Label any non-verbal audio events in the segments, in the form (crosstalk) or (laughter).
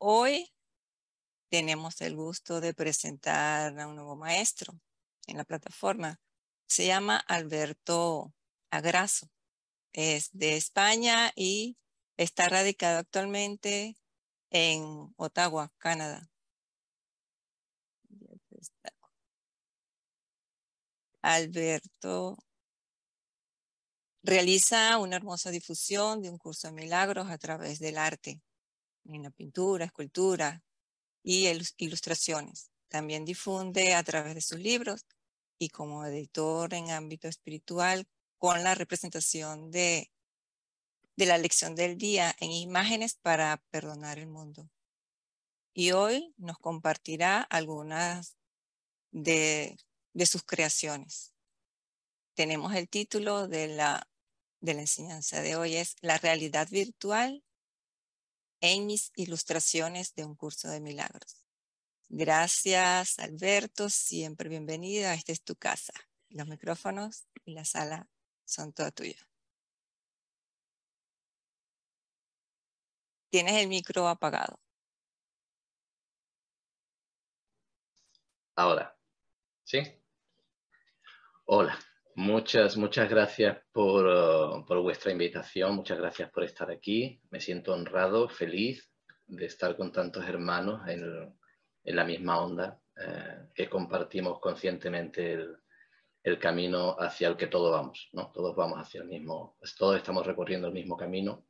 Hoy tenemos el gusto de presentar a un nuevo maestro en la plataforma. Se llama Alberto Agraso. Es de España y está radicado actualmente en Ottawa, Canadá. Alberto realiza una hermosa difusión de un curso de milagros a través del arte, en la pintura, escultura y ilustraciones. También difunde a través de sus libros y como editor en ámbito espiritual con la representación de, de la lección del día en imágenes para perdonar el mundo. Y hoy nos compartirá algunas de, de sus creaciones. Tenemos el título de la, de la enseñanza de hoy, es La realidad virtual en mis ilustraciones de un curso de milagros. Gracias, Alberto. Siempre bienvenida. Esta es tu casa. Los micrófonos y la sala son toda tuya. Tienes el micro apagado. Ahora, ¿sí? Hola, muchas, muchas gracias por, uh, por, vuestra invitación, muchas gracias por estar aquí. Me siento honrado, feliz de estar con tantos hermanos en, en la misma onda, eh, que compartimos conscientemente el, el, camino hacia el que todos vamos, ¿no? Todos vamos hacia el mismo, pues todos estamos recorriendo el mismo camino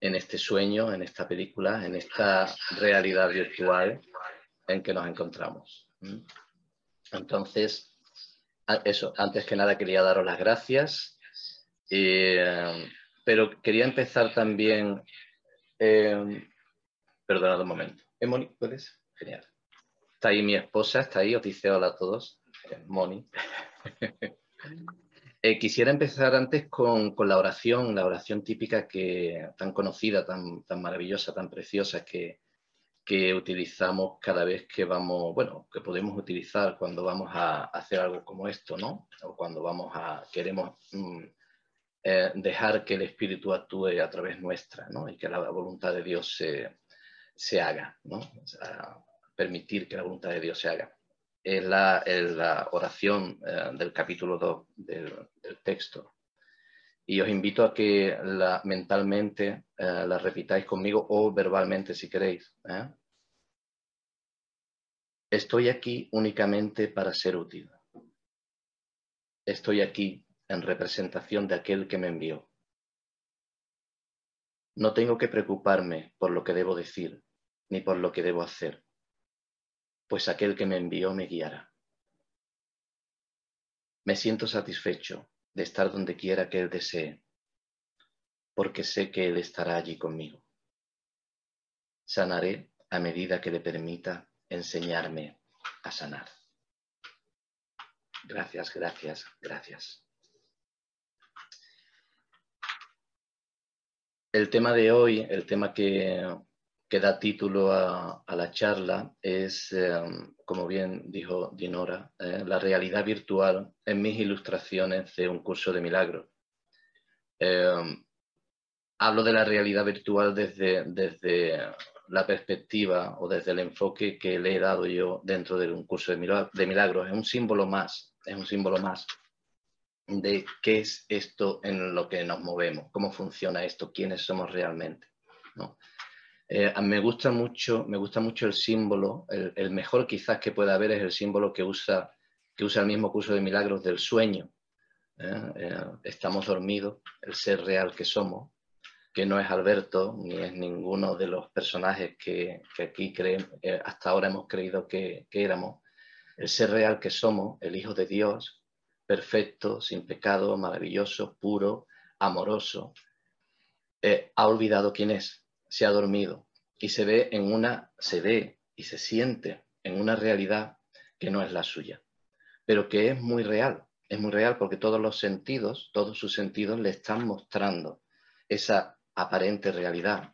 en este sueño, en esta película, en esta realidad virtual en que nos encontramos. Entonces, eso, antes que nada quería daros las gracias, eh, pero quería empezar también, eh, perdonad un momento, Moni, ¿puedes? Genial. Está ahí mi esposa, está ahí, os dice hola a todos, Moni. (laughs) Eh, quisiera empezar antes con, la oración, la oración típica que tan conocida, tan, tan maravillosa, tan preciosa que, que utilizamos cada vez que vamos, bueno, que podemos utilizar cuando vamos a hacer algo como esto, ¿no? O cuando vamos a, queremos mm, eh, dejar que el Espíritu actúe a través nuestra, ¿no? Y que la voluntad de Dios se, se haga, ¿no? O sea, permitir que la voluntad de Dios se haga es la, oración eh, del capítulo 2 del, texto. Y os invito a que la, mentalmente eh, la repitáis conmigo o verbalmente si queréis. ¿eh? Estoy aquí únicamente para ser útil. Estoy aquí en representación de aquel que me envió. No tengo que preocuparme por lo que debo decir ni por lo que debo hacer pues aquel que me envió me guiará. Me siento satisfecho de estar donde quiera que Él desee, porque sé que Él estará allí conmigo. Sanaré a medida que le permita enseñarme a sanar. Gracias, gracias, gracias. El tema de hoy, el tema que que da título a, la charla es, em, como bien dijo Dinora, eh, la realidad virtual en mis ilustraciones de un curso de milagros. Em, hablo de la realidad virtual desde, desde la perspectiva o desde el enfoque que le he dado yo dentro de un curso de, de milagros. Es un símbolo más, es un símbolo más de qué es esto en lo que nos movemos, cómo funciona esto, quiénes somos realmente. ¿no? Eh, me, gusta mucho, me gusta mucho el símbolo, el, mejor quizás que pueda haber es el símbolo que usa, que usa el mismo curso de milagros del sueño. ¿eh? Eh, estamos dormidos, el ser real que somos, que no es Alberto ni es ninguno de los personajes que, aquí creen, hasta ahora hemos creído que, que éramos. El ser real que somos, el Hijo de Dios, perfecto, sin pecado, maravilloso, puro, amoroso, ha olvidado quién es, se ha dormido y se ve en una, se ve y se siente en una realidad que no es la suya, pero que es muy real, es muy real porque todos los sentidos, todos sus sentidos le están mostrando esa aparente realidad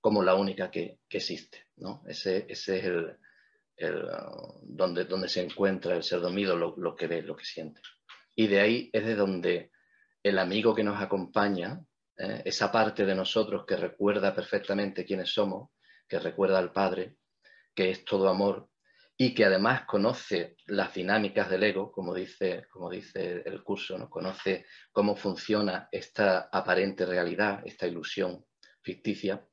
como la única que, existe, ¿no? Ese, ese es el, uh, donde, donde se encuentra el ser dormido, lo, lo que ve, lo que siente. Y de ahí es de donde el amigo que nos acompaña, ¿eh? esa parte de nosotros que recuerda perfectamente quiénes somos, que recuerda al Padre, que es todo amor y que además conoce las dinámicas del ego, como dice, como dice el curso, ¿no? conoce cómo funciona esta aparente realidad, esta ilusión ficticia,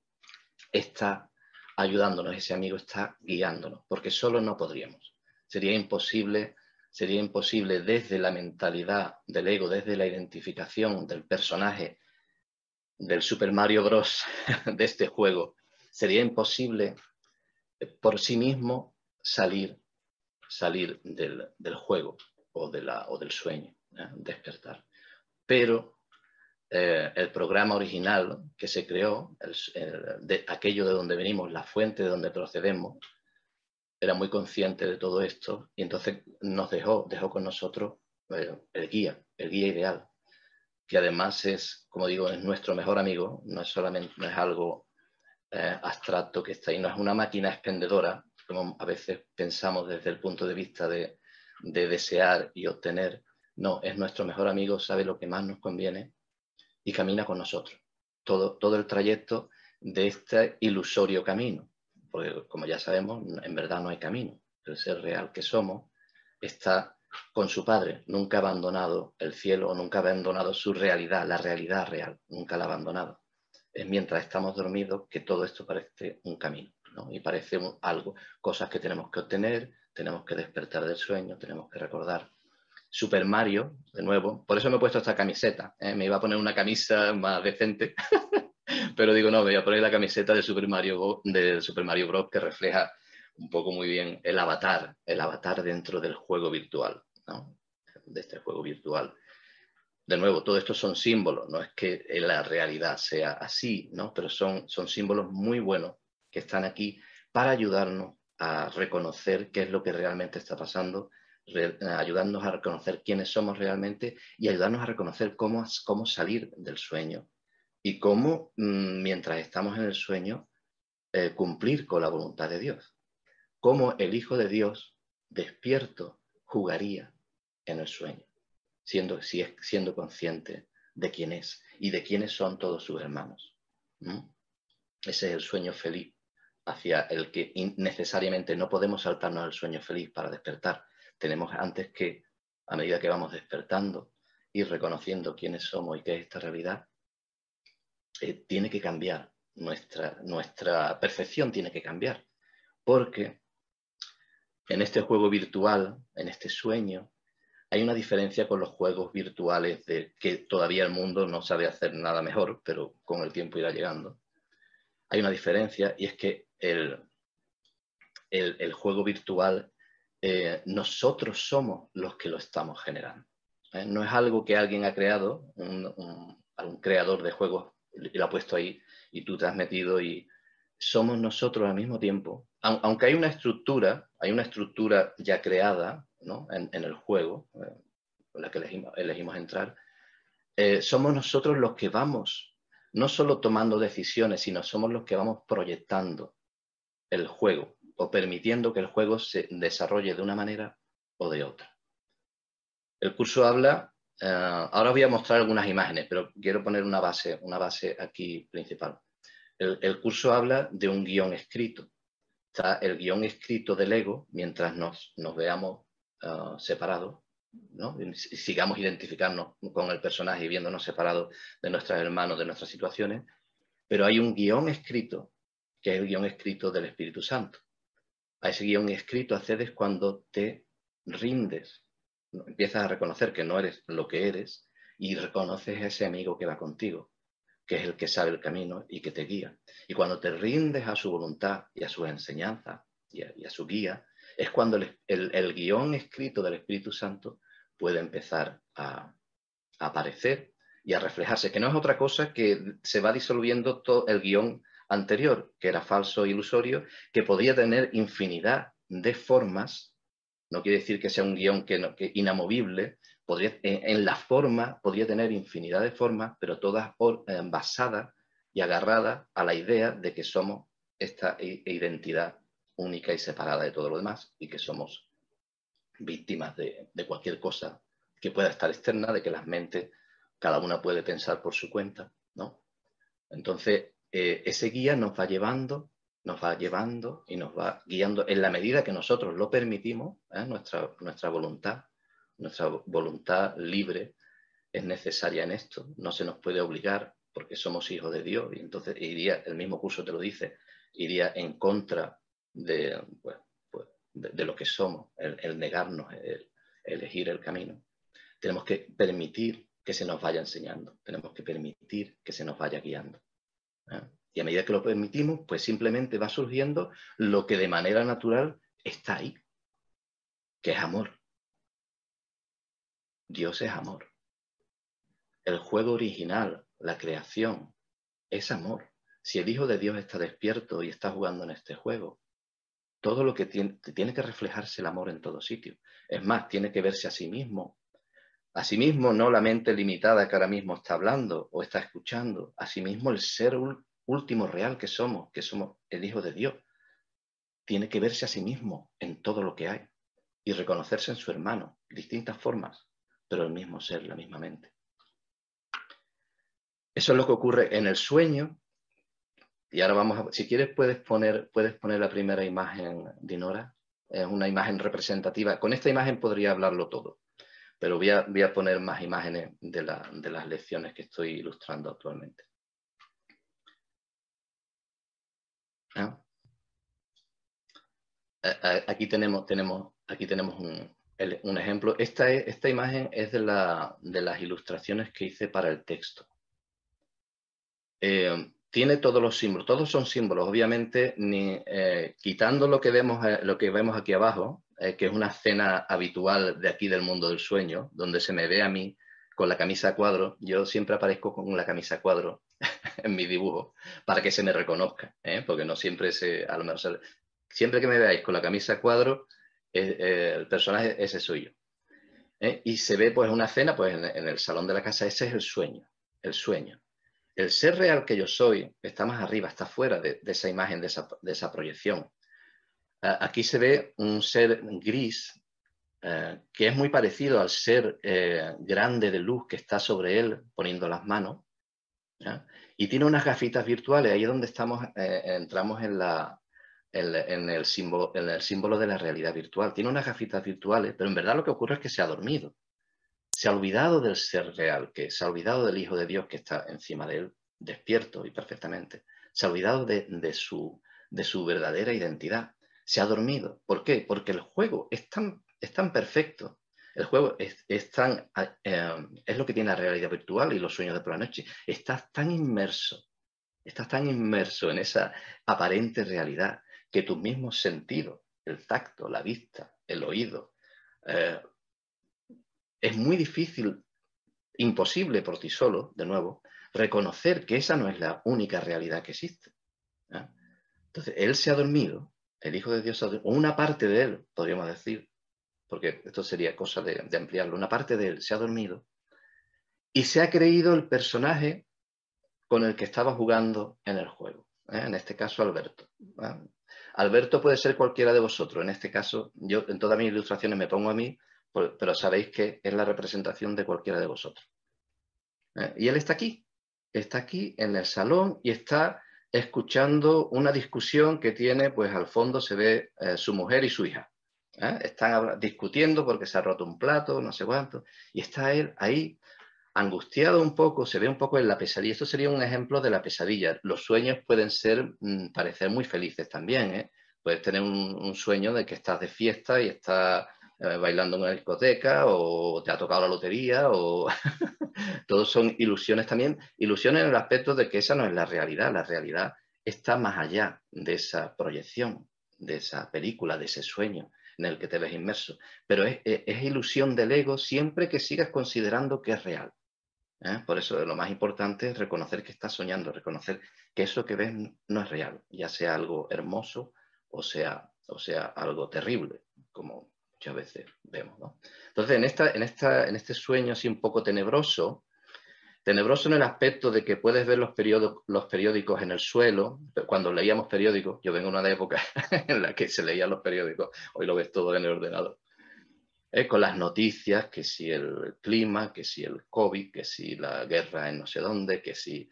está ayudándonos, ese amigo está guiándonos, porque solo no podríamos. Sería imposible, sería imposible desde la mentalidad del ego, desde la identificación del personaje del Super Mario Bros. (laughs) de este juego, sería imposible por sí mismo salir, salir del, juego o, de la, o, del sueño, ¿eh? despertar. Pero eh, el programa original que se creó, de, aquello de donde venimos, la fuente de donde procedemos, era muy consciente de todo esto y entonces nos dejó, dejó con nosotros eh, el guía, el guía ideal, que además es, como digo, es nuestro mejor amigo, no es solamente, no es algo abstracto que está ahí, no es una máquina expendedora a veces pensamos desde el punto de vista de, desear y obtener. No, es nuestro mejor amigo, sabe lo que más nos conviene y camina con nosotros. Todo, todo el trayecto de este ilusorio camino. Porque como ya sabemos, en verdad no hay camino. El ser real que somos está con su Padre. Nunca ha abandonado el cielo, nunca ha abandonado su realidad, la realidad real. Nunca la ha abandonado. Es mientras estamos dormidos que todo esto parece un camino. Y parece algo, cosas que tenemos que obtener, tenemos que despertar del sueño, tenemos que recordar. Super Mario, de nuevo, por eso me he puesto esta camiseta, ¿eh? me iba a poner una camisa más decente, (laughs) pero digo, no, me voy a poner la camiseta de Super Mario, de Super Mario Bros. que refleja un poco muy bien el avatar, el avatar dentro del juego virtual, de este juego virtual. De nuevo, todo esto son símbolos, no es que la realidad sea así, ¿no? pero son, son símbolos muy buenos que están aquí para ayudarnos a reconocer qué es lo que realmente está pasando, ayudarnos a reconocer quiénes somos realmente y ayudarnos a reconocer cómo, cómo salir del sueño y cómo, mm, mientras estamos en el sueño, eh, cumplir con la voluntad de Dios. Cómo el Hijo de Dios, despierto, jugaría en el sueño, siendo, siendo consciente de quién es y de quiénes son todos sus hermanos. Ese es el sueño feliz hacia el que necesariamente no podemos saltarnos al sueño feliz para despertar. Tenemos antes que, a medida que vamos despertando, y reconociendo quiénes somos y qué es esta realidad, eh, tiene que cambiar, nuestra, nuestra percepción tiene que cambiar, porque en este juego virtual, en este sueño, hay una diferencia con los juegos virtuales de que todavía el mundo no sabe hacer nada mejor, pero con el tiempo irá llegando. Hay una diferencia y es que el, el, juego virtual, eh, nosotros somos los que lo estamos generando. ¿eh? No es algo que alguien ha creado, un, creador de juegos y lo ha puesto ahí y tú te has metido y somos nosotros al mismo tiempo. Aunque hay una estructura, hay una estructura ya creada en, el juego, eh, en la que elegimos, entrar, somos nosotros los que vamos, no solo tomando decisiones, sino somos los que vamos proyectando el juego o permitiendo que el juego se desarrolle de una manera o de otra. El curso habla, eh, ahora voy a mostrar algunas imágenes, pero quiero poner una base, una base aquí principal. El, curso habla de un guion escrito. Está el guion escrito del ego mientras nos, veamos uh, separados, ¿no? sigamos identificarnos con el personaje y viéndonos separados de nuestros hermanos, de nuestras situaciones, pero hay un guion escrito que es el guion escrito del Espíritu Santo. A ese guion escrito accedes cuando te rindes, empiezas a reconocer que no eres lo que eres y reconoces a ese amigo que va contigo, que es el que sabe el camino y que te guía. Y cuando te rindes a su voluntad y a su enseñanza y a, su guía, es cuando el, guion escrito del Espíritu Santo puede empezar a, a aparecer y a reflejarse, que no es otra cosa que se va disolviendo todo el guion anterior, que era falso e ilusorio, que podía tener infinidad de formas, no quiere decir que sea un guion que, inamovible, podría, en, la forma podría tener infinidad de formas, pero todas eh, basadas y agarradas a la idea de que somos esta identidad única y separada de todo lo demás y que somos víctimas de, de cualquier cosa que pueda estar externa, de que las mentes, cada una puede pensar por su cuenta, ¿no? Entonces, eh, ese guía nos va llevando nos va llevando y nos va guiando en la medida que nosotros lo permitimos, ¿eh? nuestra, voluntad, nuestra voluntad libre es necesaria en esto, no se nos puede obligar porque somos hijos de Dios y entonces iría, el mismo curso te lo dice, iría en contra de, pues, pues, de, lo que somos, el, negarnos, el, elegir el camino. Tenemos que permitir que se nos vaya enseñando, tenemos que permitir que se nos vaya guiando. Y a medida que lo permitimos, pues simplemente va surgiendo lo que de manera natural está ahí, que es amor. Dios es amor. El juego original, la creación, es amor. Si el Hijo de Dios está despierto y está jugando en este juego, todo lo que tiene, tiene que reflejarse el amor en todo sitio. Es más, tiene que verse a sí mismo. A sí mismo, no la mente limitada que ahora mismo está hablando o está escuchando. A sí mismo el ser último real que somos, que somos el Hijo de Dios, tiene que verse a sí mismo en todo lo que hay y reconocerse en su hermano, distintas formas, pero el mismo ser, la misma mente. Eso es lo que ocurre en el sueño. Y ahora vamos a, si quieres puedes poner, puedes poner la primera imagen, Dinora. Es una imagen representativa. Con esta imagen podría hablarlo todo, pero voy a, voy a poner más imágenes de, las lecciones que estoy ilustrando actualmente. Aquí tenemos, tenemos, aquí tenemos un, ejemplo. Esta, imagen es de, las ilustraciones que hice para el texto. Eh, tiene todos los símbolos, todos son símbolos, obviamente, ni, eh, quitando eh, lo que vemos aquí abajo, que es una escena habitual de aquí del mundo del sueño, donde se me ve a mí con la camisa a cuadro, yo siempre aparezco con la camisa a cuadro (laughs) en mi dibujo para que se me reconozca, ¿eh? porque no siempre se, a lo mejor, siempre que me veáis con la camisa a cuadro, eh, eh, el personaje ese soy yo. Y se ve pues una escena pues en, el salón de la casa, ese es el sueño, el sueño. El ser real que yo soy está más arriba, está fuera de, esa imagen, de esa, de esa proyección. Aquí se ve un ser gris que es muy parecido al ser grande de luz que está sobre él poniendo las manos, y tiene unas gafitas virtuales, ahí es donde estamos, eh, entramos en, la, en, el símbolo, en el símbolo de la realidad virtual. Tiene unas gafitas virtuales, pero en verdad lo que ocurre es que se ha dormido. Se ha olvidado del ser real, que se ha olvidado del Hijo de Dios que está encima de él, despierto y perfectamente. Se ha olvidado de, de, su, de su verdadera identidad. Se ha dormido. ¿Por qué? Porque el juego es tan, es tan perfecto el juego es, tan, ah, em, es lo que tiene la realidad virtual y los sueños de por la noche. Estás tan inmerso, estás tan inmerso en esa aparente realidad que tus mismos sentidos, el tacto, la vista, el oído, eh, es muy difícil, imposible por ti solo, de nuevo, reconocer que esa no es la única realidad que existe. Entonces, él se ha dormido, el Hijo de Dios, o una parte de él, podríamos decir, porque esto sería cosa de, ampliarlo, una parte de él se ha dormido y se ha creído el personaje con el que estaba jugando en el juego, ¿eh? en este caso Alberto. Alberto puede ser cualquiera de vosotros, en este caso yo en todas mis ilustraciones me pongo a mí, pero sabéis que es la representación de cualquiera de vosotros. ¿eh? Y él está aquí, está aquí en el salón y está escuchando una discusión que tiene, pues al fondo se ve eh, su mujer y su hija. ¿eh? Están discutiendo porque se ha roto un plato, no sé cuánto, y está él ahí angustiado un poco, se ve un poco en la pesadilla. Esto sería un ejemplo de la pesadilla. Los sueños pueden ser, mm, parecer muy felices también. ¿eh? Puedes tener un, sueño de que estás de fiesta y estás bailando en una discoteca o te ha tocado la lotería o (laughs) todos son ilusiones también. Ilusiones en el aspecto de que esa no es la realidad. La realidad está más allá de esa proyección, de esa película, de ese sueño en el que te ves inmerso. Pero es, ilusión del ego siempre que sigas considerando que es real. ¿eh? Por eso lo más importante es reconocer que estás soñando, reconocer que eso que ves no es real, ya sea algo hermoso o sea, o sea algo terrible, como muchas veces vemos. Entonces, en, esta, en, esta, en este sueño así un poco tenebroso, Tenebroso en el aspecto de que puedes ver los, los periódicos en el suelo. Cuando leíamos periódicos, yo vengo de una época (laughs) en la que se leían los periódicos, hoy lo ves todo en el ordenador. Eh, con las noticias, que si el clima, que si el COVID, que si la guerra en no sé dónde, que si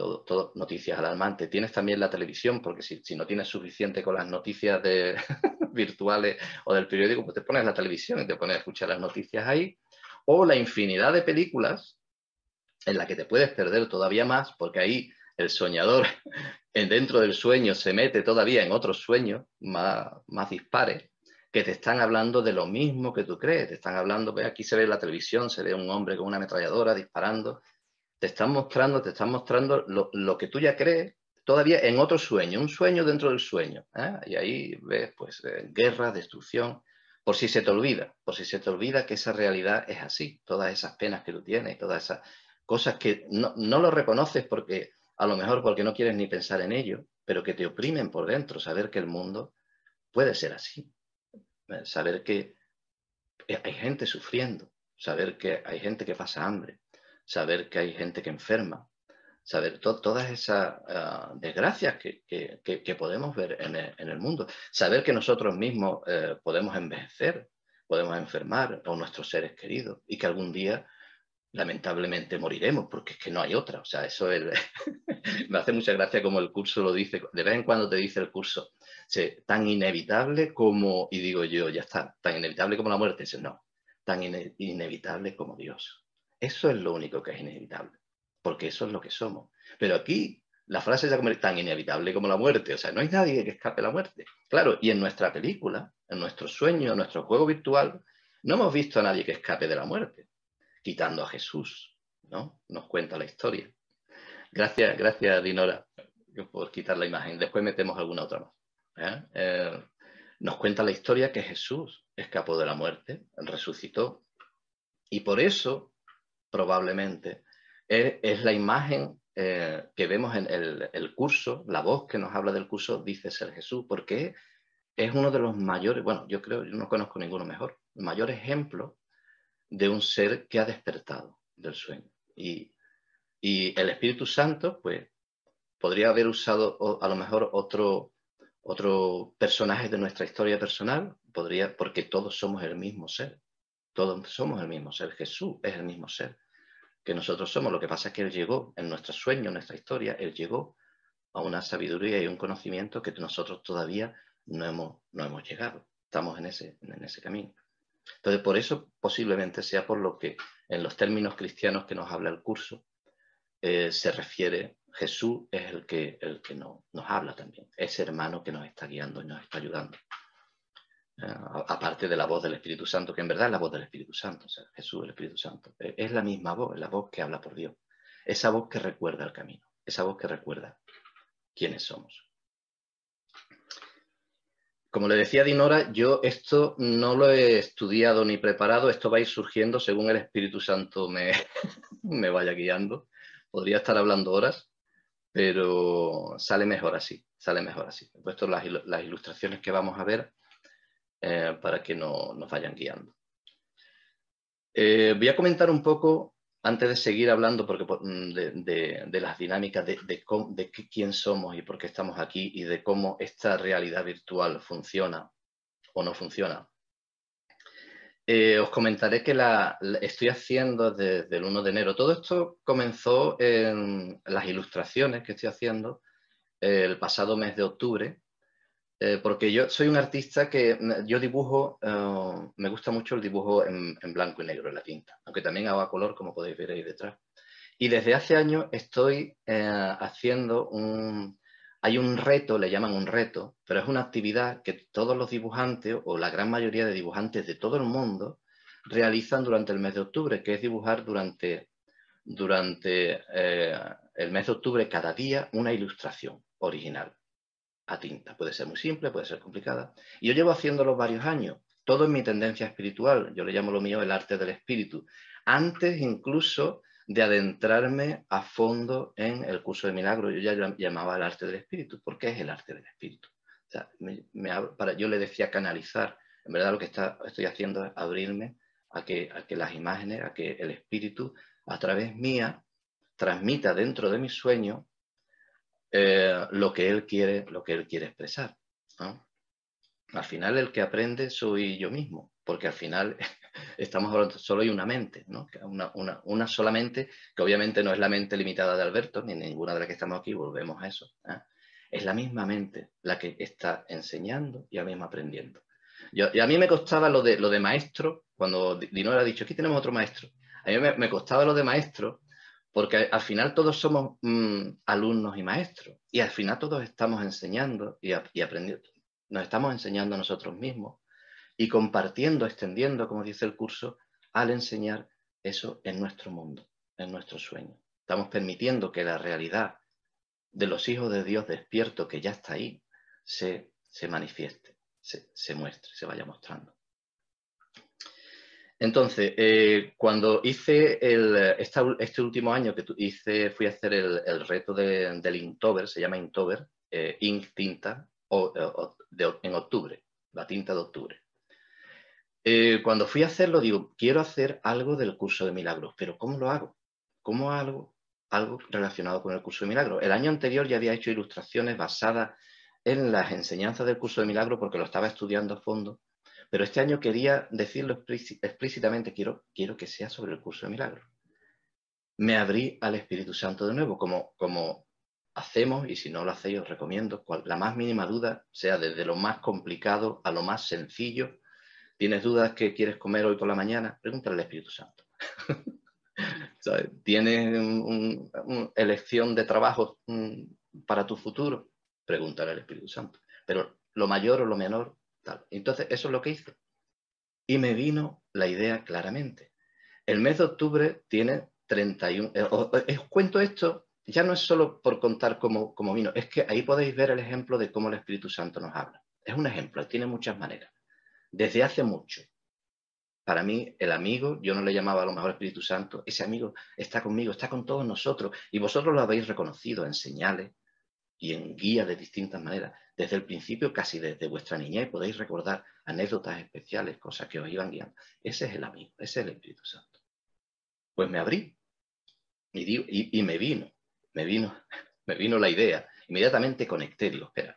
todo, noticias alarmantes. Tienes también la televisión, porque si, no tienes suficiente con las noticias (laughs) virtuales o del periódico, pues te pones la televisión y te pones a escuchar las noticias ahí. O la infinidad de películas en la que te puedes perder todavía más, porque ahí el soñador (laughs) dentro del sueño se mete todavía en otros sueños más, más dispares, que te están hablando de lo mismo que tú crees. Te están hablando, aquí se ve la televisión, se ve un hombre con una ametralladora disparando. Te están mostrando, te están mostrando lo, que tú ya crees todavía en otro sueño, un sueño dentro del sueño. ¿eh? Y ahí ves, pues, eh, guerra, destrucción, por si se te olvida, por si se te olvida que esa realidad es así, todas esas penas que tú tienes, todas esas cosas que no, no lo reconoces porque a lo mejor porque no quieres ni pensar en ello, pero que te oprimen por dentro, saber que el mundo puede ser así, eh, saber que hay gente sufriendo, saber que hay gente que pasa hambre, saber que hay gente que enferma, saber todas esas ah, desgracias que, podemos ver en el, mundo, saber que nosotros mismos eh, podemos envejecer, podemos enfermar, o nuestros seres queridos, y que algún día lamentablemente moriremos, porque es que no hay otra. O sea, eso es... (laughs) me hace mucha gracia como el curso lo dice, de vez en cuando te dice el curso, tan inevitable como, y digo yo, ya está, tan inevitable como la muerte, dice, no, tan inevitable como Dios. Eso es lo único que es inevitable, porque eso es lo que somos. Pero aquí la frase es tan inevitable como la muerte, o sea, no hay nadie que escape la muerte. Claro, y en nuestra película, en nuestro sueño, en nuestro juego virtual, no hemos visto a nadie que escape de la muerte quitando a Jesús, ¿no? Nos cuenta la historia. Gracias, gracias Dinora por quitar la imagen. Después metemos alguna otra más. ¿eh? Eh, nos cuenta la historia que Jesús escapó de la muerte, resucitó. Y por eso, probablemente, es, la imagen eh, que vemos en el, curso, la voz que nos habla del curso dice ser Jesús, porque es uno de los mayores, bueno, yo creo, yo no conozco ninguno mejor, mayor ejemplo de un ser que ha despertado del sueño. Y, el Espíritu Santo, pues, podría haber usado a lo mejor otro, otro personaje de nuestra historia personal, podría, porque todos somos el mismo ser. Todos somos el mismo ser. Jesús es el mismo ser que nosotros somos. Lo que pasa es que Él llegó en nuestro sueño, en nuestra historia, Él llegó a una sabiduría y un conocimiento que nosotros todavía no hemos, no hemos llegado. Estamos en ese, en ese camino. Entonces, por eso posiblemente sea por lo que en los términos cristianos que nos habla el curso, eh, se refiere, Jesús es el que, el que nos habla también, ese hermano que nos está guiando y nos está ayudando. Eh, aparte de la voz del Espíritu Santo, que en verdad es la voz del Espíritu Santo, o sea, Jesús, el Espíritu Santo. Eh, es la misma voz, es la voz que habla por Dios. Esa voz que recuerda el camino, esa voz que recuerda quiénes somos. Como le decía Dinora, yo esto no lo he estudiado ni preparado, esto va a ir surgiendo según el Espíritu Santo me, (laughs) vaya guiando. Podría estar hablando horas, pero sale mejor así, sale mejor así. He puesto las, ilustraciones que vamos a ver eh, para que no, nos vayan guiando. Eh, voy a comentar un poco antes de seguir hablando porque, mm, de, las dinámicas de, de, quién somos y por qué estamos aquí y de cómo esta realidad virtual funciona o no funciona, eh, os comentaré que la, estoy haciendo desde el 1 de enero. Todo esto comenzó en las ilustraciones que estoy haciendo el pasado mes de octubre eh, porque yo soy un artista que mm, yo dibujo, eh, me gusta mucho el dibujo en, blanco y negro, en la tinta, aunque también hago a color, como podéis ver ahí detrás. Y desde hace años estoy eh, haciendo un... Hay un reto, le llaman un reto, pero es una actividad que todos los dibujantes, o la gran mayoría de dibujantes de todo el mundo, realizan durante el mes de octubre, que es dibujar durante, durante el mes de octubre cada día una ilustración original a tinta. Puede ser muy simple, puede ser complicada. Y yo llevo haciéndolo varios años. Todo en mi tendencia espiritual. Yo le llamo lo mío el arte del espíritu. Antes incluso de adentrarme a fondo en el curso de milagro, yo ya llamaba el arte del espíritu. ¿Por qué es el arte del espíritu? para, yo le decía canalizar. En verdad lo que está, estoy haciendo es abrirme a que, a que las imágenes, a que el espíritu a través mía transmita dentro de mi sueño eh, lo, que él quiere, lo que él quiere expresar. Al final el que aprende soy yo mismo, porque al final (laughs) estamos hablando, solo hay una mente, ¿no? Una, una, una, sola mente, que obviamente no es la mente limitada de Alberto, ni ninguna de las que estamos aquí, volvemos a eso. ¿eh? Es la misma mente la que está enseñando y a mismo aprendiendo. Y a mí me costaba lo de, lo de maestro, cuando Dinora ha dicho, aquí tenemos otro maestro. A mí me, costaba lo de maestro, porque al final todos somos mm, alumnos y maestros, y al final todos estamos enseñando y, aprendiendo. Nos estamos enseñando a nosotros mismos y compartiendo, extendiendo, como dice el curso, al enseñar eso en nuestro mundo, en nuestro sueño. Estamos permitiendo que la realidad de los hijos de Dios despierto que ya está ahí se, se manifieste, se, muestre, se vaya mostrando. Entonces, eh, cuando hice el, este último año que hice, fui a hacer el, reto del Inktober, se llama Inktober, eh, Ink Tinta, en octubre, la tinta de octubre. Eh, cuando fui a hacerlo, digo, quiero hacer algo del curso de milagros, pero ¿cómo lo hago? ¿Cómo hago algo relacionado con el curso de milagros? El año anterior ya había hecho ilustraciones basadas en las enseñanzas del curso de milagros porque lo estaba estudiando a fondo, pero este año quería decirlo explícitamente, quiero, quiero que sea sobre el curso de milagros. Me abrí al Espíritu Santo de nuevo, como, como hacemos, y si no lo hacéis os recomiendo, la más mínima duda, sea desde lo más complicado a lo más sencillo, ¿Tienes dudas que quieres comer hoy por la mañana? Pregúntale al Espíritu Santo. (laughs) ¿Tienes una elección de trabajo mm, para tu futuro? Pregúntale al Espíritu Santo. Pero lo mayor o lo menor, Entonces, eso es lo que hice. Y me vino la idea claramente. El mes de octubre tiene 31. Eh, os, cuento esto, ya no es solo por contar cómo, cómo vino, es que ahí podéis ver el ejemplo de cómo el Espíritu Santo nos habla. Es un ejemplo, tiene muchas maneras desde hace mucho. Para mí, el amigo, yo no le llamaba a lo mejor Espíritu Santo, ese amigo está conmigo, está con todos nosotros, y vosotros lo habéis reconocido en señales y en guías de distintas maneras. Desde el principio, casi desde vuestra niñez, podéis recordar anécdotas especiales, cosas que os iban guiando. Ese es el amigo, ese es el Espíritu Santo. Pues me abrí y, y me vino, me vino, (laughs) me vino la idea. Inmediatamente conecté, digo, espera,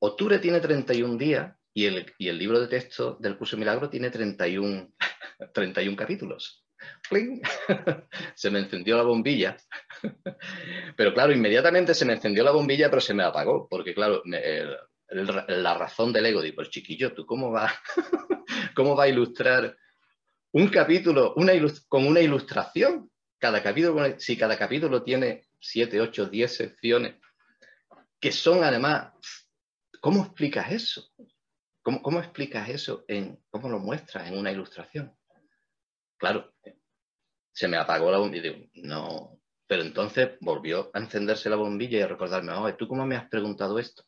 octubre tiene 31 días y el, libro de texto del curso de milagro tiene 31, 31 (laughs) capítulos. (laughs) se me encendió la bombilla. (laughs) pero claro, inmediatamente se me encendió la bombilla, pero se me apagó, porque claro, la razón del ego, digo, pues chiquillo, ¿tú cómo vas (laughs) cómo va a ilustrar un capítulo una con una ilustración? Cada capítulo, si cada capítulo tiene 7, 8, 10 secciones, que son además, ¿cómo explicas eso? ¿Cómo, explicas eso? En, ¿Cómo lo muestras en una ilustración? Claro, se me apagó la bombilla y digo, no. Pero entonces volvió a encenderse la bombilla y a recordarme, oye, ¿tú cómo me has preguntado esto?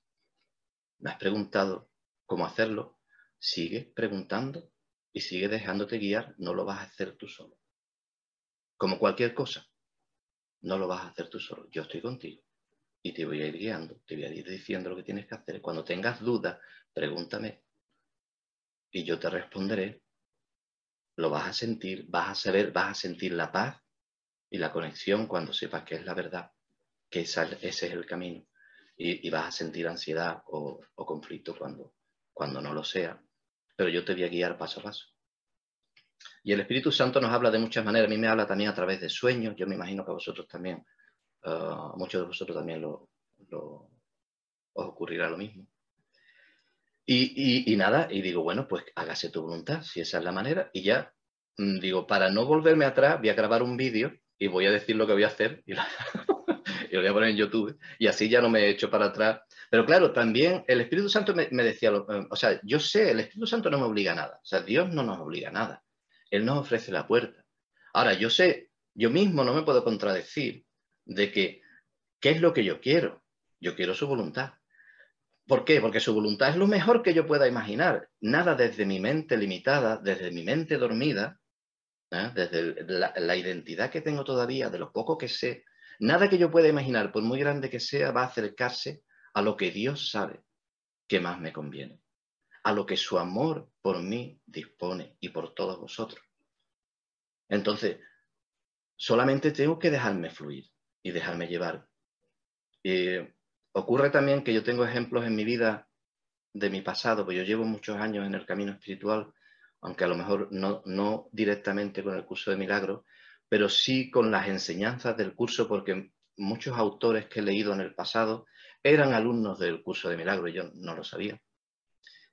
Me has preguntado cómo hacerlo. Sigue preguntando y sigue dejándote guiar. No lo vas a hacer tú solo. Como cualquier cosa, no lo vas a hacer tú solo. Yo estoy contigo y te voy a ir guiando, te voy a ir diciendo lo que tienes que hacer. Cuando tengas dudas, pregúntame y yo te responderé, lo vas a sentir, vas a saber, vas a sentir la paz y la conexión cuando sepas que es la verdad, que ese es el camino. Y, vas a sentir ansiedad o, conflicto cuando, cuando no lo sea. Pero yo te voy a guiar paso a paso. Y el Espíritu Santo nos habla de muchas maneras. A mí me habla también a través de sueños. Yo me imagino que a vosotros también, uh, muchos de vosotros también lo, os ocurrirá lo mismo. Y, nada, y digo, bueno, pues hágase tu voluntad, si esa es la manera. Y ya, mm, digo, para no volverme atrás, voy a grabar un vídeo y voy a decir lo que voy a hacer y, (laughs) lo, voy a poner en YouTube. Y así ya no me he hecho para atrás. Pero claro, también el Espíritu Santo me, decía, eh, o sea, yo sé, el Espíritu Santo no me obliga a nada. O sea, Dios no nos obliga a nada. Él nos ofrece la puerta. Ahora, yo sé, yo mismo no me puedo contradecir de que, ¿qué es lo que yo quiero? Yo quiero su voluntad. ¿Por qué? Porque su voluntad es lo mejor que yo pueda imaginar. Nada desde mi mente limitada, desde mi mente dormida, ¿eh? desde la, identidad que tengo todavía, de lo poco que sé, nada que yo pueda imaginar, por muy grande que sea, va a acercarse a lo que Dios sabe que más me conviene, a lo que su amor por mí dispone y por todos vosotros. Entonces, solamente tengo que dejarme fluir y dejarme llevar. Eh, Ocurre también que yo tengo ejemplos en mi vida de mi pasado, pues yo llevo muchos años en el camino espiritual, aunque a lo mejor no, no directamente con el curso de milagros, pero sí con las enseñanzas del curso, porque muchos autores que he leído en el pasado eran alumnos del curso de milagros, yo no lo sabía.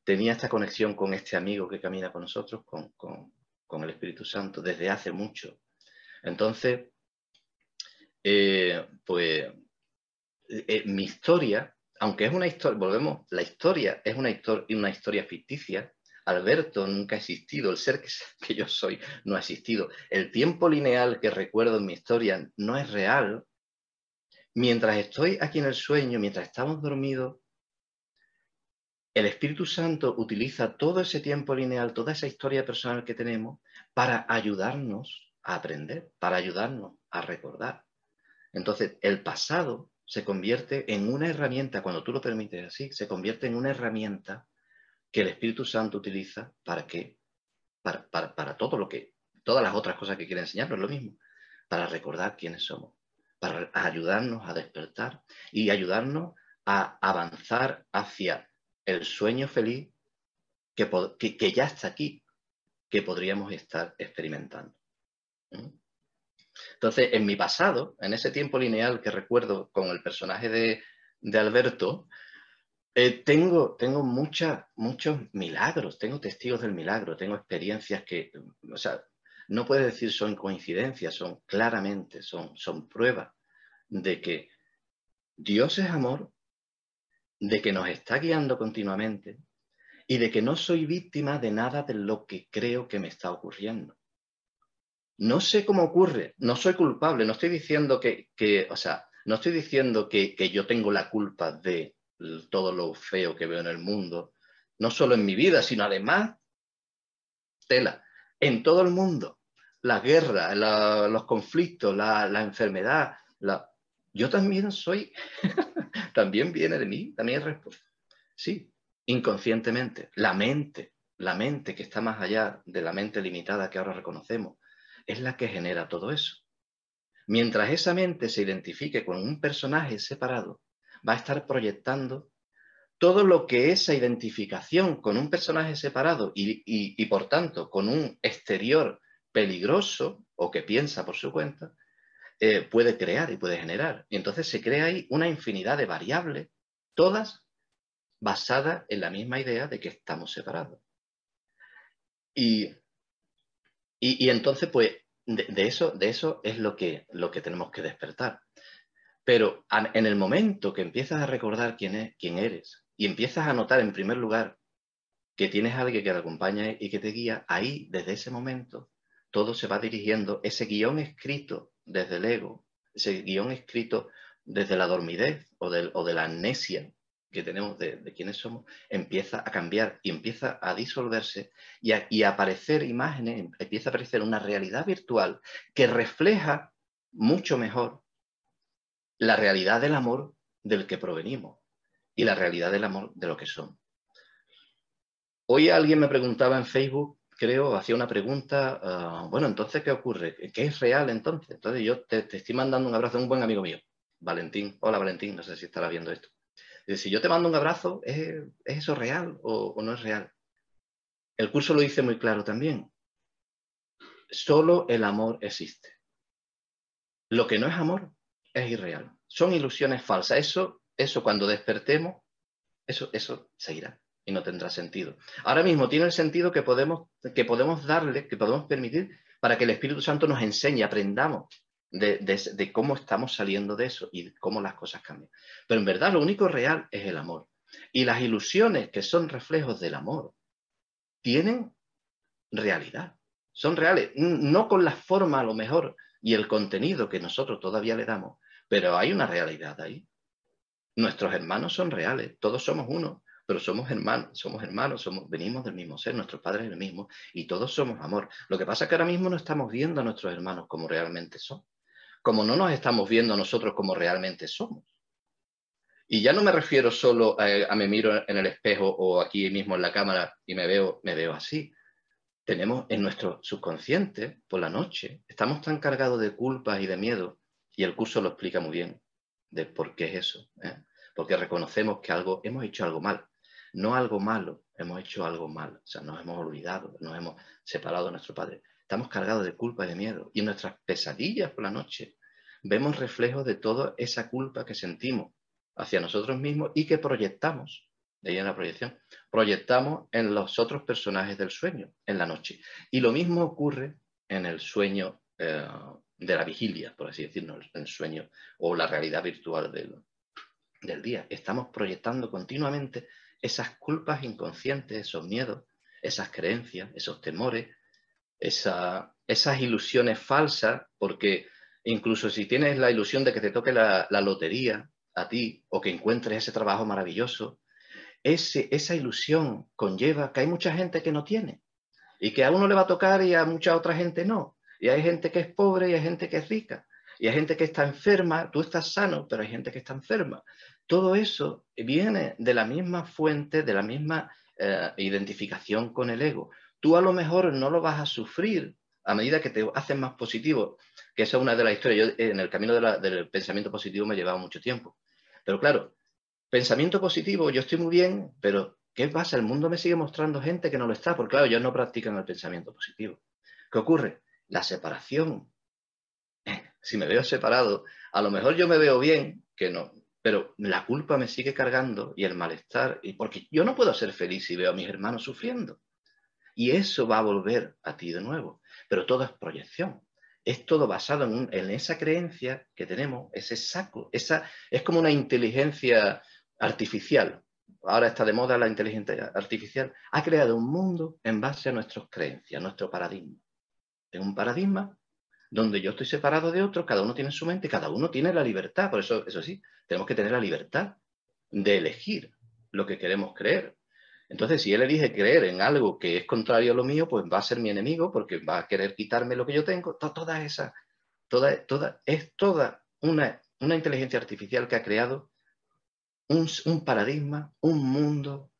Tenía esta conexión con este amigo que camina con nosotros, con, con, el Espíritu Santo, desde hace mucho. Entonces, eh, pues eh, mi historia, aunque es una historia, volvemos, la historia es una, una historia ficticia, Alberto nunca ha existido, el ser (laughs) que, yo soy no ha existido, el tiempo lineal que recuerdo en mi historia no es real. Mientras estoy aquí en el sueño, mientras estamos dormidos, el Espíritu Santo utiliza todo ese tiempo lineal, toda esa historia personal que tenemos para ayudarnos a aprender, para ayudarnos a recordar. Entonces, el pasado se convierte en una herramienta, cuando tú lo permites así, se convierte en una herramienta que el Espíritu Santo utiliza para que, para, para, todo lo que, todas las otras cosas que quiere enseñarnos, lo mismo, para recordar quiénes somos, para ayudarnos a despertar y ayudarnos a avanzar hacia el sueño feliz que, que, ya está aquí, que podríamos estar experimentando. ¿Mm? Entonces, en mi pasado, en ese tiempo lineal que recuerdo con el personaje de, de Alberto, eh, tengo, tengo muchos milagros, tengo testigos del milagro, tengo experiencias que, o sea, no puedes decir son coincidencias, son claramente, son, son pruebas de que Dios es amor, de que nos está guiando continuamente y de que no soy víctima de nada de lo que creo que me está ocurriendo. No sé cómo ocurre, no soy culpable, no estoy diciendo que, o sea, no estoy diciendo que yo tengo la culpa de, todo lo feo que veo en el mundo, no solo en mi vida, sino además, tela, en todo el mundo, la guerra, los conflictos, la, enfermedad, yo también soy, (laughs) también viene de mí, también es respuesta. Sí, inconscientemente, la mente, la mente que está más allá de la mente limitada que ahora reconocemos, es la que genera todo eso. Mientras esa mente se identifique con un personaje separado, va a estar proyectando todo lo que esa identificación con un personaje separado y, por tanto con un exterior peligroso o que piensa por su cuenta, eh, puede crear y puede generar. Y entonces se crea ahí una infinidad de variables, todas basadas en la misma idea de que estamos separados. Y, y entonces, pues, de, eso, de eso es lo que, lo que tenemos que despertar. Pero en el momento que empiezas a recordar quién, es, quién eres y empiezas a notar en primer lugar que tienes a alguien que te acompaña y que te guía, ahí, desde ese momento, todo se va dirigiendo, ese guion escrito desde el ego, ese guion escrito desde la dormidez o, de la amnesia que tenemos de, quiénes somos, empieza a cambiar y empieza a disolverse y y a aparecer imágenes, empieza a aparecer una realidad virtual que refleja mucho mejor la realidad del amor del que provenimos y la realidad del amor de lo que somos. Hoy alguien me preguntaba en Facebook, creo, hacía una pregunta, ah, bueno, entonces, ¿qué ocurre? ¿Qué es real entonces? Entonces yo te, estoy mandando un abrazo a un buen amigo mío, Valentín. Hola Valentín, no sé si estará viendo esto. Si yo te mando un abrazo, ¿es, eso real o, no es real? El curso lo dice muy claro también. Solo el amor existe. Lo que no es amor es irreal. Son ilusiones falsas. Eso, eso cuando despertemos, eso, eso seguirá y no tendrá sentido. Ahora mismo tiene el sentido que podemos, que podemos darle, que podemos permitir para que el Espíritu Santo nos enseñe, aprendamos de, cómo estamos saliendo de eso y cómo las cosas cambian. Pero en verdad lo único real es el amor. Y las ilusiones que son reflejos del amor tienen realidad, son reales, no con la forma a lo mejor y el contenido que nosotros todavía le damos, pero hay una realidad ahí. Nuestros hermanos son reales, todos somos uno, pero somos hermanos, somos hermanos, somos, venimos del mismo ser, nuestros padres es el mismo y todos somos amor. Lo que pasa es que ahora mismo no estamos viendo a nuestros hermanos como realmente son, como no nos estamos viendo nosotros como realmente somos. Y ya no me refiero solo a, a, me miro en el espejo o aquí mismo en la cámara y me veo, me veo así. Tenemos en nuestro subconsciente, por la noche, estamos tan cargados de culpas y de miedo y el curso lo explica muy bien de por qué es eso. ¿eh? Porque reconocemos que algo, hemos hecho algo mal. no algo malo, hemos hecho algo malo, o sea, nos hemos olvidado, nos hemos separado de nuestro Padre. Estamos cargados de culpa y de miedo. Y nuestras pesadillas por la noche vemos reflejos de toda esa culpa que sentimos hacia nosotros mismos y que proyectamos, de ahí en la proyección, proyectamos en los otros personajes del sueño, en la noche. Y lo mismo ocurre en el sueño eh, de la vigilia, por así decirlo, el sueño o la realidad virtual del, del día. Estamos proyectando continuamente esas culpas inconscientes, esos miedos, esas creencias, esos temores, esas ilusiones falsas, porque incluso si tienes la ilusión de que te toque la, lotería a ti o que encuentres ese trabajo maravilloso, ese, esa ilusión conlleva que hay mucha gente que no tiene y que a uno le va a tocar y a mucha otra gente no. Y hay gente que es pobre y hay gente que es rica. Y hay gente que está enferma, tú estás sano, pero hay gente que está enferma. Todo eso viene de la misma fuente, de la misma eh, identificación con el ego. Tú a lo mejor no lo vas a sufrir a medida que te haces más positivo, que esa es una de las historias. Yo en el camino del pensamiento positivo me he llevado mucho tiempo. Pero claro, pensamiento positivo, yo estoy muy bien, pero ¿qué pasa? El mundo me sigue mostrando gente que no lo está, porque claro, ellos no practican el pensamiento positivo. ¿Qué ocurre? La separación. Si me veo separado, a lo mejor yo me veo bien, que no, pero la culpa me sigue cargando y el malestar, y porque yo no puedo ser feliz si veo a mis hermanos sufriendo. Y eso va a volver a ti de nuevo. Pero todo es proyección. Es todo basado en, esa creencia que tenemos, ese saco. Esa, es como una inteligencia artificial. Ahora está de moda la inteligencia artificial. Ha creado un mundo en base a nuestras creencias, nuestro paradigma. Es un paradigma donde yo estoy separado de otro, cada uno tiene su mente, cada uno tiene la libertad. Por eso, eso sí, tenemos que tener la libertad de elegir lo que queremos creer. Entonces, si él elige creer en algo que es contrario a lo mío, pues va a ser mi enemigo porque va a querer quitarme lo que yo tengo. Toda esa, toda, toda, es toda una, una inteligencia artificial que ha creado un, un paradigma, un mundo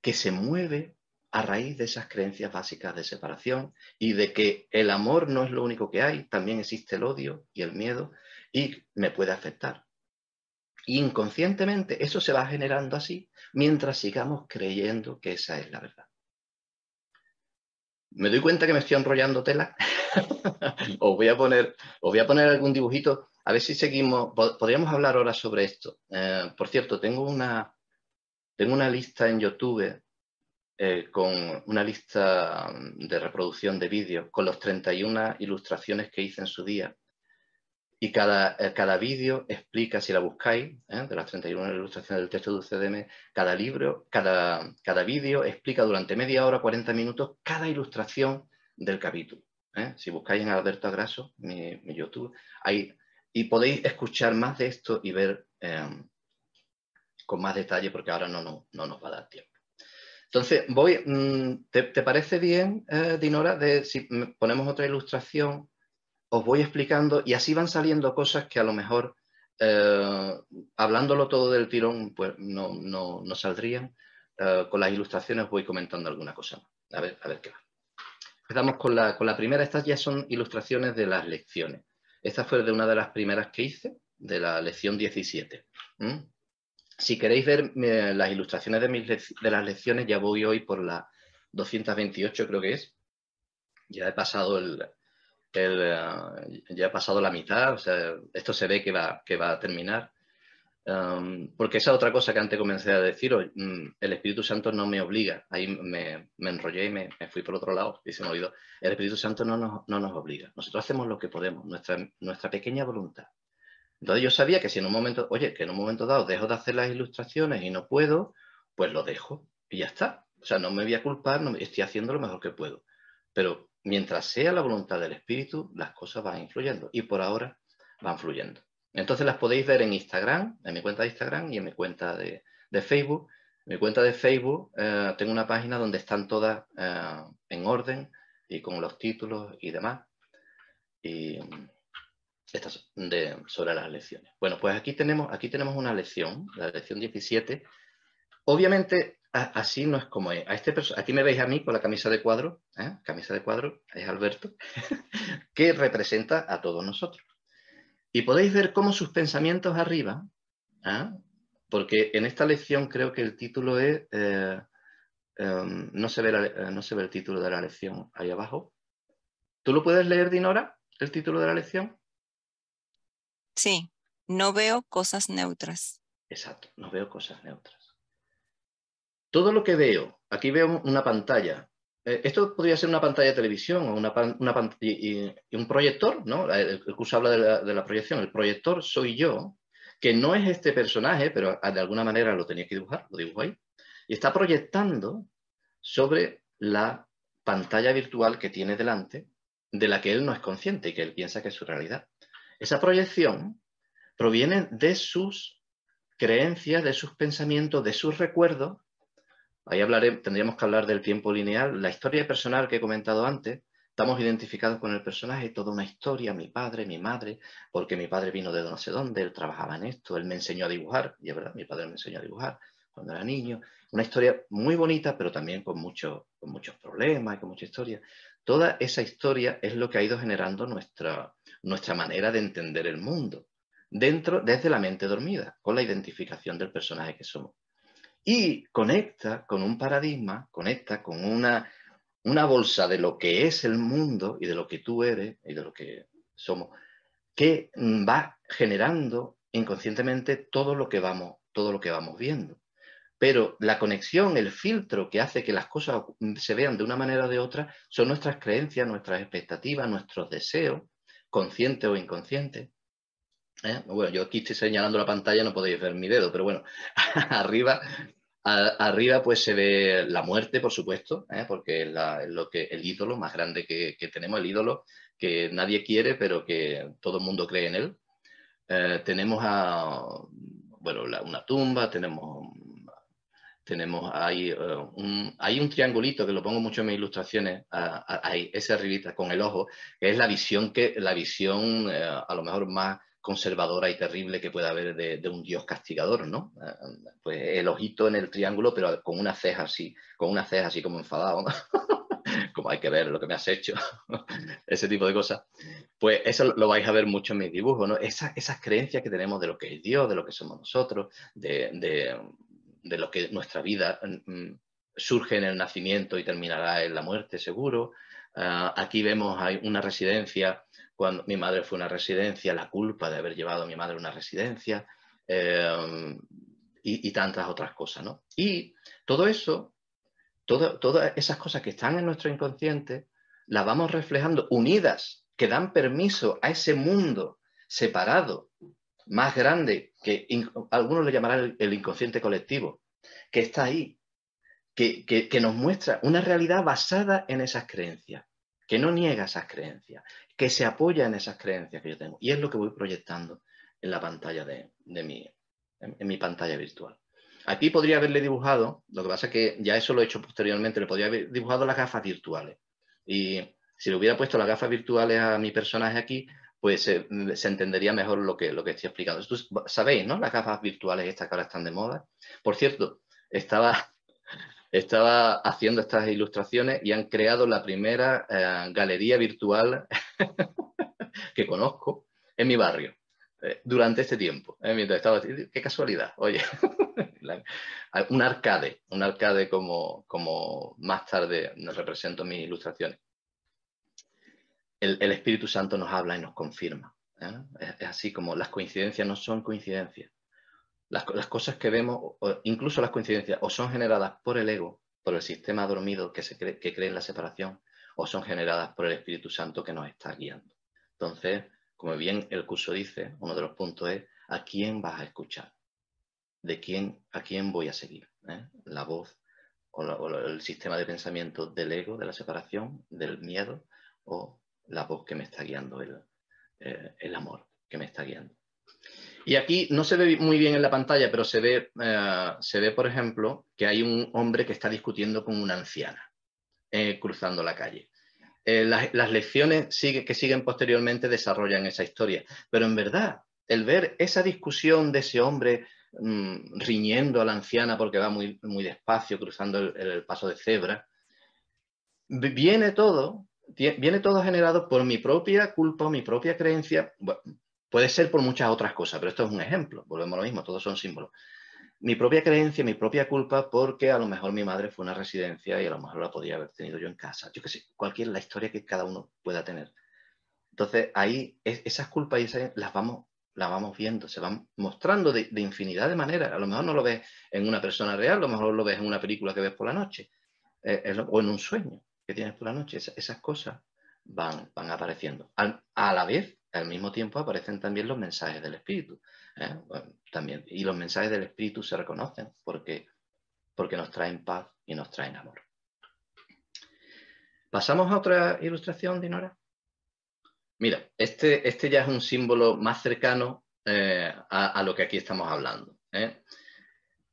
que se mueve a raíz de esas creencias básicas de separación y de que el amor no es lo único que hay, también existe el odio y el miedo y me puede afectar. Inconscientemente eso se va generando así mientras sigamos creyendo que esa es la verdad. Me doy cuenta que me estoy enrollando tela. (laughs) os, voy a poner, algún dibujito, a ver si seguimos. Podríamos hablar ahora sobre esto. Eh, por cierto, tengo una, tengo una lista en YouTube eh, con una lista de reproducción de vídeos con los 31 ilustraciones que hice en su día. Y cada, eh, cada vídeo explica, si la buscáis, ¿eh? de las 31 ilustraciones del texto de UCDM, cada libro, cada, cada vídeo explica durante media hora, 40 minutos, cada ilustración del capítulo. Si buscáis en Alberto Agraso, mi, mi YouTube, ahí, y podéis escuchar más de esto y ver con más detalle, porque ahora no, no, no nos va a dar tiempo. Entonces, voy, mm, ¿te, parece bien, eh, Dinora, de si ponemos otra ilustración? Os voy explicando y así van saliendo cosas que a lo mejor, eh, hablándolo todo del tirón, pues no, no, saldrían. Eh, con las ilustraciones voy comentando alguna cosa. A ver, a ver qué va. Empezamos con la, con la primera. Estas ya son ilustraciones de las lecciones. Esta fue de una de las primeras que hice, de la lección 17. Si queréis ver eh, las ilustraciones de, las lecciones, ya voy hoy por la 228, creo que es. Ya he pasado el, eh, ya he pasado la mitad, o sea, esto se ve que va, que va a terminar. Um, porque esa otra cosa que antes comencé a decir, mm, el Espíritu Santo no me obliga. Ahí me, enrollé y me, fui por otro lado y se me olvidó. El Espíritu Santo no nos, no nos obliga. Nosotros hacemos lo que podemos, nuestra, nuestra pequeña voluntad. Entonces yo sabía que si en un momento, oye, que en un momento dado dejo de hacer las ilustraciones y no puedo, pues lo dejo y ya está. O sea, no me voy a culpar, no, estoy haciendo lo mejor que puedo. Pero mientras sea la voluntad del espíritu, las cosas van influyendo y por ahora van fluyendo. Entonces las podéis ver en Instagram, en mi cuenta de Instagram y en mi cuenta de, Facebook. En mi cuenta de Facebook eh, tengo una página donde están todas eh, en orden y con los títulos y demás. Y, estas de, sobre las lecciones. Bueno, pues aquí tenemos, aquí tenemos una lección, la lección 17. Obviamente, así no es como es. A este aquí me veis a mí con la camisa de cuadro, ¿eh? camisa de cuadro, es Alberto, (laughs) que representa a todos nosotros. Y podéis ver cómo sus pensamientos arriba, ¿eh? porque en esta lección creo que el título es, eh, em, no, se ve eh, no se ve el título de la lección ahí abajo. ¿Tú lo puedes leer, Dinora, el título de la lección? Sí, no veo cosas neutras. Exacto, no veo cosas neutras. Todo lo que veo, aquí veo una pantalla. Eh, esto podría ser una pantalla de televisión o y, un proyector, ¿no? El, curso habla de la, proyección. El proyector soy yo, que no es este personaje, pero de alguna manera lo tenía que dibujar, lo dibujo ahí. Y está proyectando sobre la pantalla virtual que tiene delante, de la que él no es consciente y que él piensa que es su realidad. Esa proyección proviene de sus creencias, de sus pensamientos, de sus recuerdos Ahí hablaré, tendríamos que hablar del tiempo lineal. La historia personal que he comentado antes, estamos identificados con el personaje, toda una historia, mi padre, mi madre, porque mi padre vino de no sé dónde, él trabajaba en esto, él me enseñó a dibujar, y es verdad, mi padre me enseñó a dibujar cuando era niño. Una historia muy bonita, pero también con, con muchos problemas y con mucha historia. Toda esa historia es lo que ha ido generando nuestra, nuestra manera de entender el mundo, dentro, desde la mente dormida, con la identificación del personaje que somos y conecta con un paradigma, conecta con una, una bolsa de lo que es el mundo y de lo que tú eres y de lo que somos, que va generando inconscientemente todo lo que vamos, todo lo que vamos viendo. Pero la conexión, el filtro que hace que las cosas se vean de una manera o de otra, son nuestras creencias, nuestras expectativas, nuestros deseos, conscientes o inconscientes. ¿Eh? Bueno, yo aquí estoy señalando la pantalla, no podéis ver mi dedo, pero bueno, (laughs) arriba arriba pues se ve la muerte, por supuesto, ¿eh? porque es, lo que, el ídolo más grande que, tenemos, el ídolo que nadie quiere, pero que todo el mundo cree en él. Eh, tenemos bueno, una tumba, tenemos, tenemos un, hay un triangulito que lo pongo mucho en mis ilustraciones, ahí, ese arribita con el ojo, que es la visión, que, la visión a lo mejor más conservadora y terrible que pueda haber de, un dios castigador, ¿no? Eh, pues el ojito en el triángulo, pero con una ceja así, con una ceja así como enfadado, (laughs) como hay que ver lo que me has hecho, (laughs) ese tipo de cosas. Pues eso lo vais a ver mucho en mis dibujos, ¿no? esas creencias que tenemos de lo que es Dios, de lo que somos nosotros, de, lo que nuestra vida mm, mm, surge en el nacimiento y terminará en la muerte, seguro. Ah, aquí vemos hay una residencia cuando mi madre fue a una residencia, la culpa de haber llevado a mi madre a una residencia eh, y, tantas otras cosas, ¿no? Y todo eso, todas esas cosas que están en nuestro inconsciente, las vamos reflejando unidas, que dan permiso a ese mundo separado, más grande, que algunos le llamarán el, inconsciente colectivo, que está ahí, que nos muestra una realidad basada en esas creencias, que no niega esas creencias, que se apoya en esas creencias que yo tengo. Y es lo que voy proyectando en la pantalla de, mi, en, mi pantalla virtual. Aquí podría haberle dibujado, lo que pasa es que ya eso lo he hecho posteriormente, le podría haber dibujado las gafas virtuales. Y si le hubiera puesto las gafas virtuales a mi personaje aquí, pues se entendería mejor lo que, lo que estoy explicando. Sabéis, ¿no? Las gafas virtuales estas que ahora están de moda. Por cierto, estaba estaba haciendo estas ilustraciones y han creado la primera eh, galería virtual (laughs) que conozco en mi barrio eh, durante este tiempo. Eh, mientras estaba, qué casualidad, oye, (laughs) un arcade, un arcade como, como más tarde nos represento en mis ilustraciones. El, Espíritu Santo nos habla y nos confirma. es así como las coincidencias no son coincidencias las, cosas que vemos, incluso las coincidencias, o son generadas por el ego, por el sistema dormido que, se cree, que cree en la separación, o son generadas por el Espíritu Santo que nos está guiando. Entonces, como bien el curso dice, uno de los puntos es a quién vas a escuchar, de quién, a quién voy a seguir, ¿eh? la voz o, el sistema de pensamiento del ego, de la separación, del miedo, o la voz que me está guiando, el, eh, el amor que me está guiando. Y aquí no se ve muy bien en la pantalla, pero se ve, eh, se ve, por ejemplo, que hay un hombre que está discutiendo con una anciana eh, cruzando la calle. Eh, las, lecciones que siguen posteriormente desarrollan esa historia, pero en verdad, el ver esa discusión de ese hombre mm, riñendo a la anciana porque va muy, muy despacio cruzando el, paso de cebra, viene todo, viene todo generado por mi propia culpa, mi propia creencia, Puede ser por muchas otras cosas, pero esto es un ejemplo, volvemos a lo mismo, todos son símbolos. mi propia creencia, mi propia culpa, porque a lo mejor mi madre fue una residencia y a lo mejor la podía haber tenido yo en casa. Yo qué sé, cualquier la historia que cada uno pueda tener. Entonces ahí esas culpas y esas, las vamos, vamos viendo, se van mostrando de, infinidad de maneras. A lo mejor no lo ves en una persona real, a lo mejor lo ves en una película que ves por la noche eh, o en un sueño que tienes por la noche. esas cosas van, van apareciendo. a la vez, al mismo tiempo, aparecen también los mensajes del espíritu. ¿eh? también. Y los mensajes del espíritu se reconocen porque, porque nos traen paz y nos traen amor. ¿Pasamos a otra ilustración, Dinora? Mira, este, este ya es un símbolo más cercano eh, a, lo que aquí estamos hablando. ¿eh?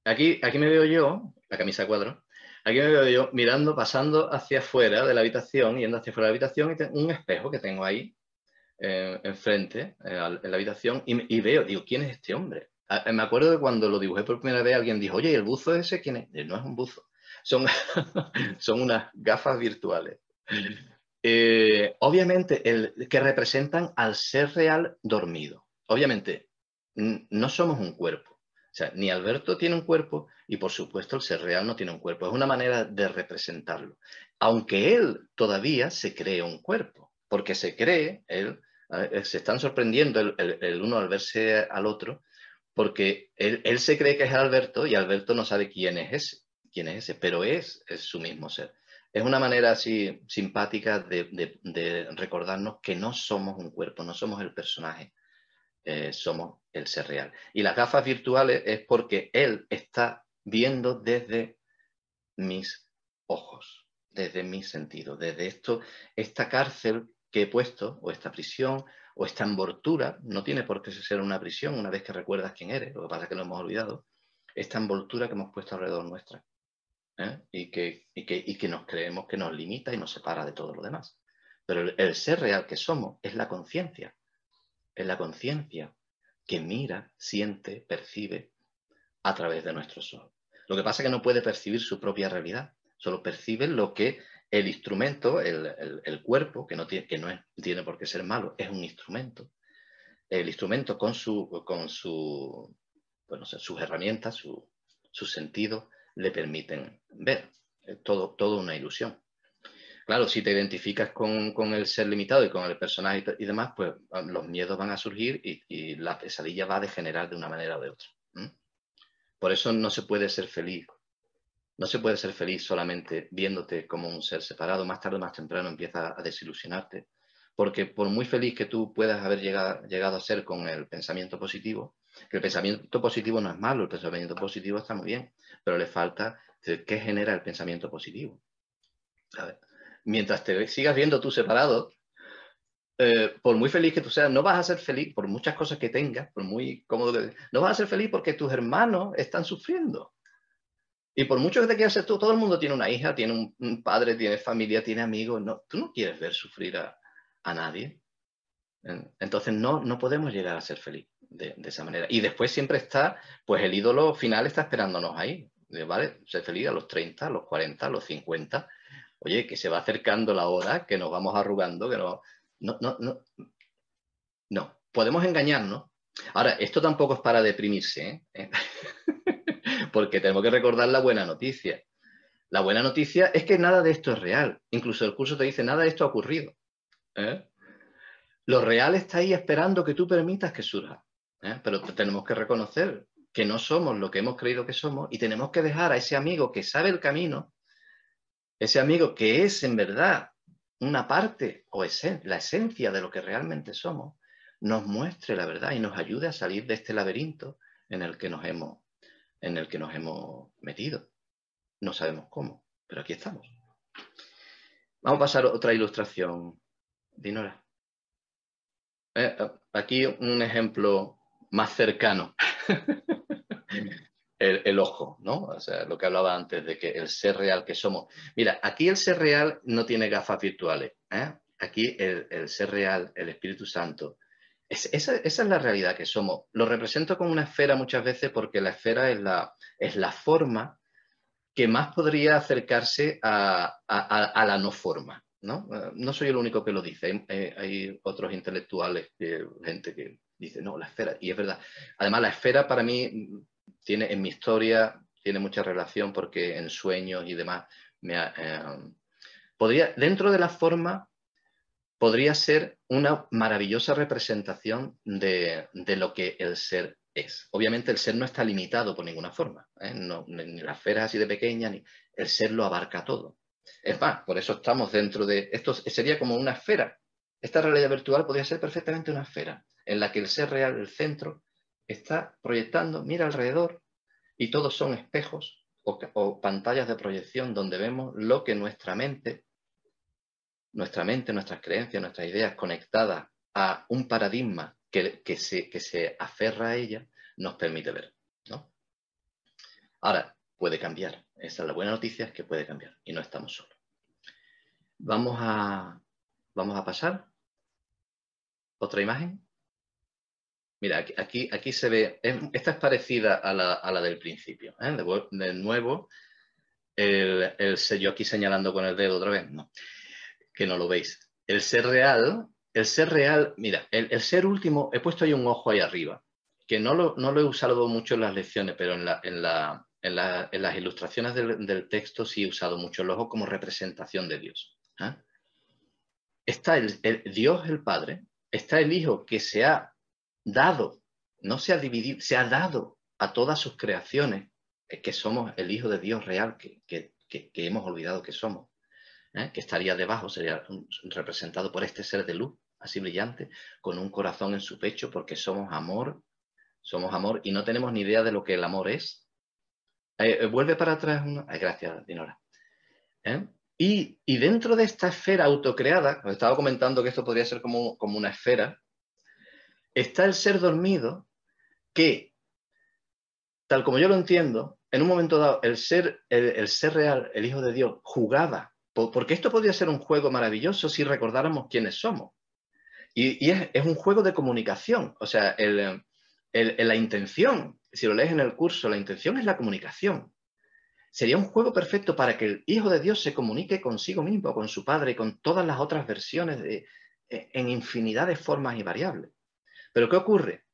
Aquí, aquí me veo yo, la camisa cuadro, aquí me veo yo mirando, pasando hacia afuera de la habitación, yendo hacia afuera de la habitación y tengo un espejo que tengo ahí eh, enfrente, en la habitación, y, veo, digo, ¿quién es este hombre? me acuerdo de cuando lo dibujé por primera vez, alguien dijo, oye, ¿y el buzo ese quién es? No es un buzo, son, (laughs) son unas gafas virtuales. Eh, obviamente, el, que representan al ser real dormido. Obviamente, no somos un cuerpo. O sea, ni Alberto tiene un cuerpo y por supuesto el ser real no tiene un cuerpo. Es una manera de representarlo. Aunque él todavía se cree un cuerpo, porque se cree, él, se están sorprendiendo el, uno al verse al otro, porque él, se cree que es Alberto y Alberto no sabe quién es ese, quién es ese, pero es su mismo ser. Es una manera así simpática de, recordarnos que no somos un cuerpo, no somos el personaje, eh, somos el ser real. Y las gafas virtuales es porque él está viendo desde mis ojos, desde mi sentido, desde esto, esta cárcel que he puesto, o esta prisión, o esta envoltura, no tiene por qué ser una prisión una vez que recuerdas quién eres, lo que pasa es que lo hemos olvidado, esta envoltura que hemos puesto alrededor nuestra. ¿eh? y, que, y, que, nos creemos que nos limita y nos separa de todo lo demás. Pero el, ser real que somos es la conciencia. Es la conciencia que mira, siente, percibe a través de nuestro sol. Lo que pasa es que no puede percibir su propia realidad, solo percibe lo que el instrumento, el, cuerpo, que no, tiene, que no tiene por qué ser malo, es un instrumento. El instrumento con, su, con su, bueno, sus herramientas, su, su sentido, le permiten ver. todo, todo una ilusión. Claro, si te identificas con, el ser limitado y con el personaje y, demás, pues ah, los miedos van a surgir y, la pesadilla va a degenerar de una manera o de otra. Por eso no se puede ser feliz. No se puede ser feliz solamente viéndote como un ser separado. Más tarde o más temprano empieza a desilusionarte. Porque por muy feliz que tú puedas haber llegado, a ser con el pensamiento positivo, que el pensamiento positivo no es malo, el pensamiento positivo está muy bien, pero le falta qué genera el pensamiento positivo. Mientras te sigas viendo tú separado, eh, por muy feliz que tú seas, no vas a ser feliz por muchas cosas que tengas, por muy cómodo que... No vas a ser feliz porque tus hermanos están sufriendo. Y por mucho que te quieras ser tú, todo el mundo tiene una hija, tiene un, padre, tiene familia, tiene amigos. No, tú no quieres ver sufrir a, a nadie. Entonces no, no podemos llegar a ser feliz de, esa manera. Y después siempre está, pues el ídolo final está esperándonos ahí, ¿vale? Ser feliz a los 30, a los 40, a los 50. Oye, que se va acercando la hora, que nos vamos arrugando, que no... No, no, no. No, podemos engañarnos. Ahora, esto tampoco es para deprimirse, ¿eh? (laughs) porque tenemos que recordar la buena noticia. La buena noticia es que nada de esto es real. Incluso el curso te dice, nada de esto ha ocurrido. ¿eh? Lo real está ahí esperando que tú permitas que surja. ¿eh? Pero tenemos que reconocer que no somos lo que hemos creído que somos y tenemos que dejar a ese amigo que sabe el camino, ese amigo que es en verdad una parte o la esencia de lo que realmente somos, nos muestre la verdad y nos ayude a salir de este laberinto en el que nos hemos, en el que nos hemos metido. No sabemos cómo, pero aquí estamos. Vamos a pasar a otra ilustración, Dinora. Eh, aquí un ejemplo más cercano. (laughs) el, ojo, ¿no? O sea, lo que hablaba antes de que el ser real que somos. Mira, aquí el ser real no tiene gafas virtuales. ¿eh? Aquí el, ser real, el Espíritu Santo, esa, es la realidad que somos. Lo represento como una esfera muchas veces porque la esfera es la, es la forma que más podría acercarse a, a la no forma. ¿no? Eh, no soy el único que lo dice, hay, otros intelectuales, gente que dice, no, la esfera, y es verdad. Además, la esfera para mí tiene en mi historia tiene mucha relación porque en sueños y demás me eh, podría dentro de la forma podría ser una maravillosa representación de, lo que el ser es. Obviamente el ser no está limitado por ninguna forma, ¿eh? ni, la esfera así de pequeña, ni el ser lo abarca todo. Es más, por eso estamos dentro de esto, sería como una esfera. Esta realidad virtual podría ser perfectamente una esfera en la que el ser real, el centro, está proyectando, mira alrededor y todos son espejos o, pantallas de proyección donde vemos lo que nuestra mente, nuestra mente, nuestras creencias, nuestras ideas conectadas a un paradigma que, que, se, que se aferra a ella, nos permite ver. ¿no? Ahora, puede cambiar. Esa es la buena noticia, es que puede cambiar y no estamos solos. Vamos a, vamos a pasar. Otra imagen. Mira, aquí, aquí, se ve, esta es parecida a la, del principio. ¿eh? De, nuevo, el, sello aquí señalando con el dedo otra vez, no, que no lo veis. El ser real, el ser real, mira, el, ser último, he puesto ahí un ojo ahí arriba, que no lo, no lo he usado mucho en las lecciones, pero en, la, en, la, en, las ilustraciones del, texto sí he usado mucho el ojo como representación de Dios. ¿eh? Está el, Dios el Padre, está el Hijo que se ha dado, no se ha dividido, se ha dado a todas sus creaciones, que somos el Hijo de Dios real, que, hemos olvidado que somos, ¿eh? que estaría debajo, sería representado por este ser de luz, así brillante, con un corazón en su pecho, porque somos amor, somos amor y no tenemos ni idea de lo que el amor es. Eh, eh, vuelve para atrás. gracias, Dinora. Y, dentro de esta esfera autocreada, os estaba comentando que esto podría ser como, como una esfera, está el ser dormido que, tal como yo lo entiendo, en un momento dado, el ser, el, ser real, el Hijo de Dios, jugaba, porque esto podría ser un juego maravilloso si recordáramos quiénes somos. Y, es, un juego de comunicación, o sea, la intención, si lo lees en el curso, la intención es la comunicación. Sería un juego perfecto para que el Hijo de Dios se comunique consigo mismo, con su Padre, con todas las otras versiones de, en infinidad de formas y variables. Pero ¿qué ocurre?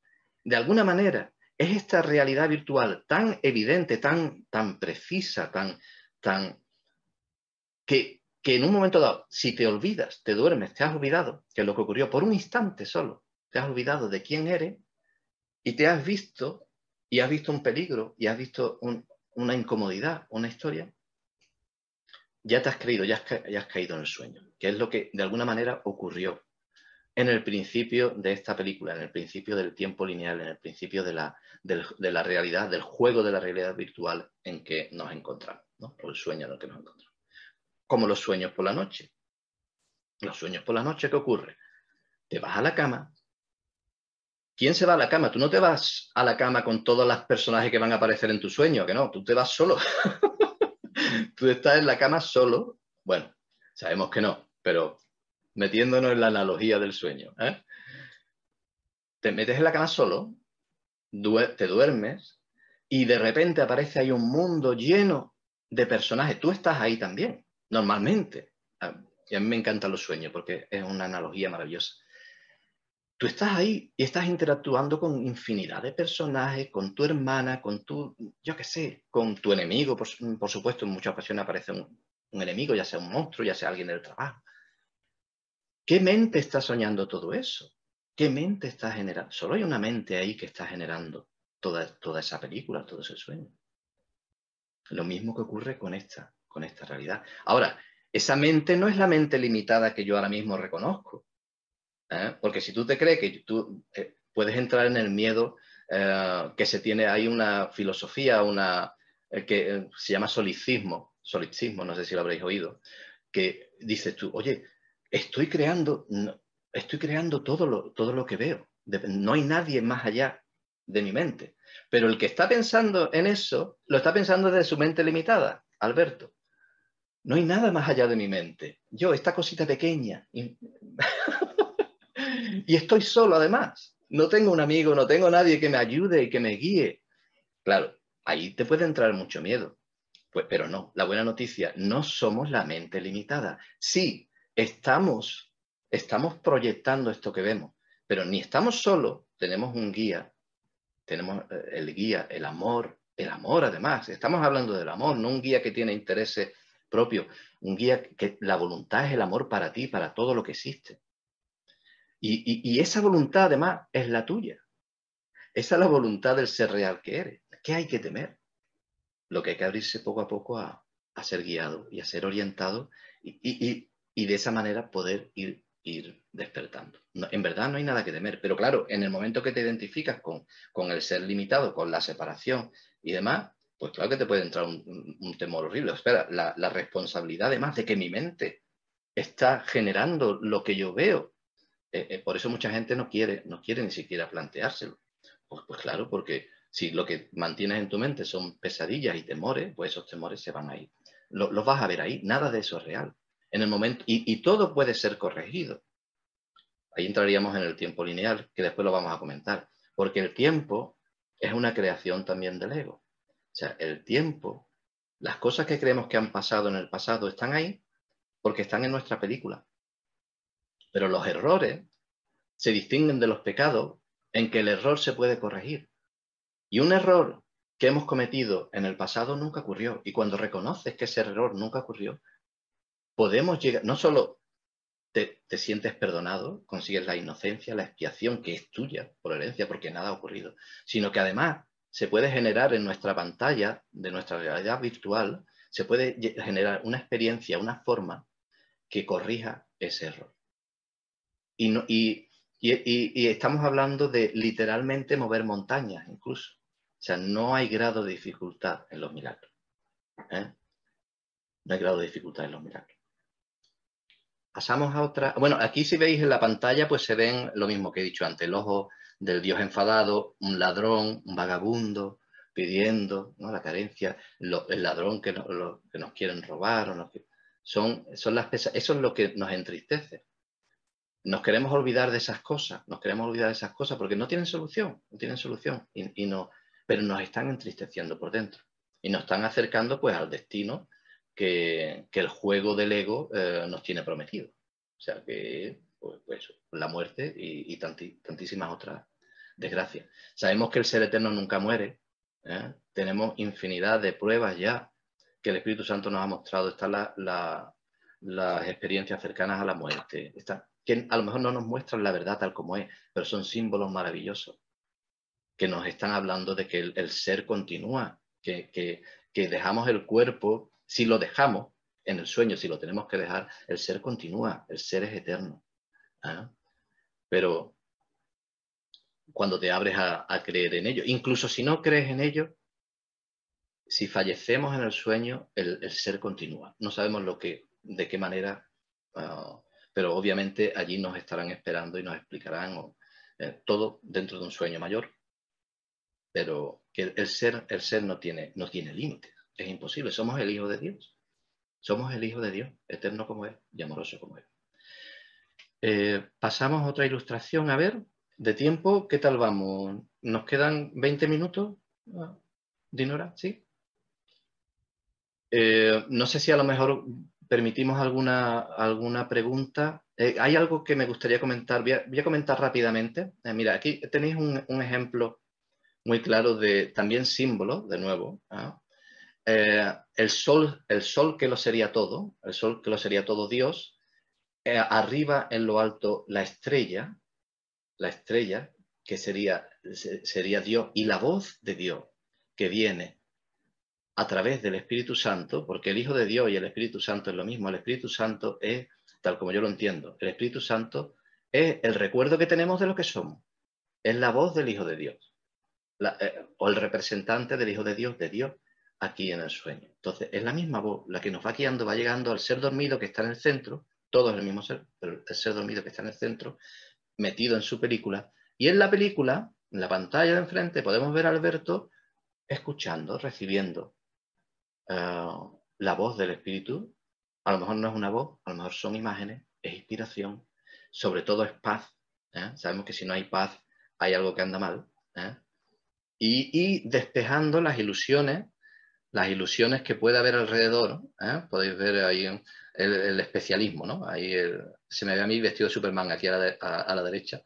De alguna manera, es esta realidad virtual tan evidente, tan, tan precisa, tan, tan que, en un momento dado, si te olvidas, te duermes, te has olvidado, que es lo que ocurrió por un instante solo, te has olvidado de quién eres y te has visto y has visto un peligro y has visto una incomodidad, una historia, ya te has creído, ya has, caído en el sueño, que es lo que de alguna manera ocurrió en el principio de esta película, en el principio del tiempo lineal, en el principio de la, de la realidad, del juego de la realidad virtual en que nos encontramos, ¿no? o el sueño en el que nos encontramos. Como los sueños por la noche. Los sueños por la noche, ¿qué ocurre? Te vas a la cama. ¿Quién se va a la cama? Tú no te vas a la cama con todos los personajes que van a aparecer en tu sueño, que no, tú te vas solo. (laughs) tú estás en la cama solo. Bueno, sabemos que no, pero metiéndonos en la analogía del sueño. ¿eh? Te metes en la cama solo, te duermes y de repente aparece ahí un mundo lleno de personajes. Tú estás ahí también, normalmente. Y a mí me encantan los sueños porque es una analogía maravillosa. Tú estás ahí y estás interactuando con infinidad de personajes, con tu hermana, con tu, yo qué sé, con tu enemigo. Por, supuesto, en muchas ocasiones aparece un enemigo, ya sea un monstruo, ya sea alguien del trabajo. ¿Qué mente está soñando todo eso? ¿Qué mente está generando? Solo hay una mente ahí que está generando toda, toda esa película, todo ese sueño. Lo mismo que ocurre con esta, con esta realidad. Ahora, esa mente no es la mente limitada que yo ahora mismo reconozco. ¿eh? Porque si tú te crees que tú eh, puedes entrar en el miedo eh, que se tiene, hay una filosofía, una que se llama solicismo, solicismo, no sé si lo habréis oído, que dices tú, oye, estoy creando, estoy creando todo lo, todo lo que veo. No hay nadie más allá de mi mente. Pero el que está pensando en eso, lo está pensando desde su mente limitada, Alberto. No hay nada más allá de mi mente. Yo, esta cosita pequeña. (laughs) Y, estoy solo además. No tengo un amigo, no tengo nadie que me ayude y que me guíe. Claro, ahí te puede entrar mucho miedo. Pues, pero no, la buena noticia, no somos la mente limitada. Sí, estamos, estamos proyectando esto que vemos, pero ni estamos solos, tenemos un guía, tenemos eh, el guía, el amor, el amor además. Estamos hablando del amor, no un guía que tiene intereses propios, un guía que la voluntad es el amor para ti, para todo lo que existe. Y, esa voluntad además es la tuya. Esa es la voluntad del ser real que eres. ¿Qué hay que temer? Lo que hay que abrirse poco a poco a, ser guiado y a ser orientado y, de esa manera poder ir, ir despertando. en verdad no hay nada que temer, pero claro, en el momento que te identificas con, con el ser limitado, con la separación y demás, pues claro que te puede entrar un, temor horrible. Espera, la, responsabilidad además de que mi mente está generando lo que yo veo. Eh, eh, por eso mucha gente no quiere, no quiere ni siquiera planteárselo. Pues, pues, claro, porque si lo que mantienes en tu mente son pesadillas y temores, pues esos temores se van a ir. los vas a ver ahí, nada de eso es real. En el momento, y, y todo puede ser corregido. Ahí entraríamos en el tiempo lineal, que después lo vamos a comentar, porque el tiempo es una creación también del ego. O sea, el tiempo, las cosas que creemos que han pasado en el pasado están ahí porque están en nuestra película. Pero los errores se distinguen de los pecados en que el error se puede corregir. Y un error que hemos cometido en el pasado nunca ocurrió. Y cuando reconoces que ese error nunca ocurrió, podemos llegar, no solo te, te, sientes perdonado, consigues la inocencia, la expiación que es tuya por herencia, porque nada ha ocurrido, sino que además se puede generar en nuestra pantalla de nuestra realidad virtual, se puede generar una experiencia, una forma que corrija ese error. Y, y, estamos hablando de literalmente mover montañas incluso. O sea, no hay grado de dificultad en los milagros. ¿eh? No hay grado de dificultad en los milagros. Pasamos a otra. Bueno, aquí si veis en la pantalla, pues se ven lo mismo que he dicho antes, el ojo del Dios enfadado, un ladrón, un vagabundo, pidiendo ¿no? la carencia, el ladrón que, que, nos quieren robar, o son, son las eso es lo que nos entristece. Nos queremos olvidar de esas cosas, nos queremos olvidar de esas cosas porque no tienen solución, no tienen solución, y, no, pero nos están entristeciendo por dentro y nos están acercando pues al destino que, el juego del ego eh, nos tiene prometido. O sea que pues, pues la muerte y, tantísimas otras desgracias. Sabemos que el ser eterno nunca muere. ¿eh? Tenemos infinidad de pruebas ya que el Espíritu Santo nos ha mostrado. Están las experiencias cercanas a la muerte. que a lo mejor no nos muestran la verdad tal como es, pero son símbolos maravillosos que nos están hablando de que el, ser continúa, que, que dejamos el cuerpo, si lo dejamos en el sueño, si lo tenemos que dejar, el ser continúa, el ser es eterno. ¿ah? Pero cuando te abres a, creer en ello, incluso si no crees en ello, si fallecemos en el sueño, el, ser continúa. No sabemos lo que, de qué manera, ah, pero obviamente allí nos estarán esperando y nos explicarán eh, todo dentro de un sueño mayor. Pero el, ser, el ser no tiene, no tiene límites, es imposible. Somos el Hijo de Dios. Somos el Hijo de Dios, eterno como Él y amoroso como Él. Eh, pasamos a otra ilustración. A ver, de tiempo, ¿qué tal vamos? ¿Nos quedan 20 minutos? Ah, Dinora, ¿sí? Eh, no sé si a lo mejor permitimos alguna, alguna pregunta. Eh, hay algo que me gustaría comentar. Voy a, comentar rápidamente. mira, aquí tenéis un, ejemplo muy claro de también símbolo, de nuevo. ¿ah? el, sol, el sol que lo sería todo, el sol que lo sería todo Dios, eh, arriba en lo alto la estrella, la estrella que sería, sería Dios, y la voz de Dios que viene a través del Espíritu Santo, porque el Hijo de Dios y el Espíritu Santo es lo mismo, el Espíritu Santo es, tal como yo lo entiendo, el Espíritu Santo es el recuerdo que tenemos de lo que somos, es la voz del Hijo de Dios, eh, o el representante del Hijo de Dios, de Dios, aquí en el sueño. Entonces, es la misma voz la que nos va guiando, va llegando al ser dormido que está en el centro, todo es el mismo ser, pero el ser dormido que está en el centro, metido en su película. Y en la película, en la pantalla de enfrente, podemos ver a Alberto escuchando, recibiendo eh, la voz del espíritu. A lo mejor no es una voz, a lo mejor son imágenes, es inspiración, sobre todo es paz. ¿eh? Sabemos que si no hay paz, hay algo que anda mal. ¿eh? Y, despejando las ilusiones, las ilusiones que puede haber alrededor. Podéis ver ahí el, especialismo, ¿no? Ahí se me ve a mí vestido de Superman aquí a la, derecha,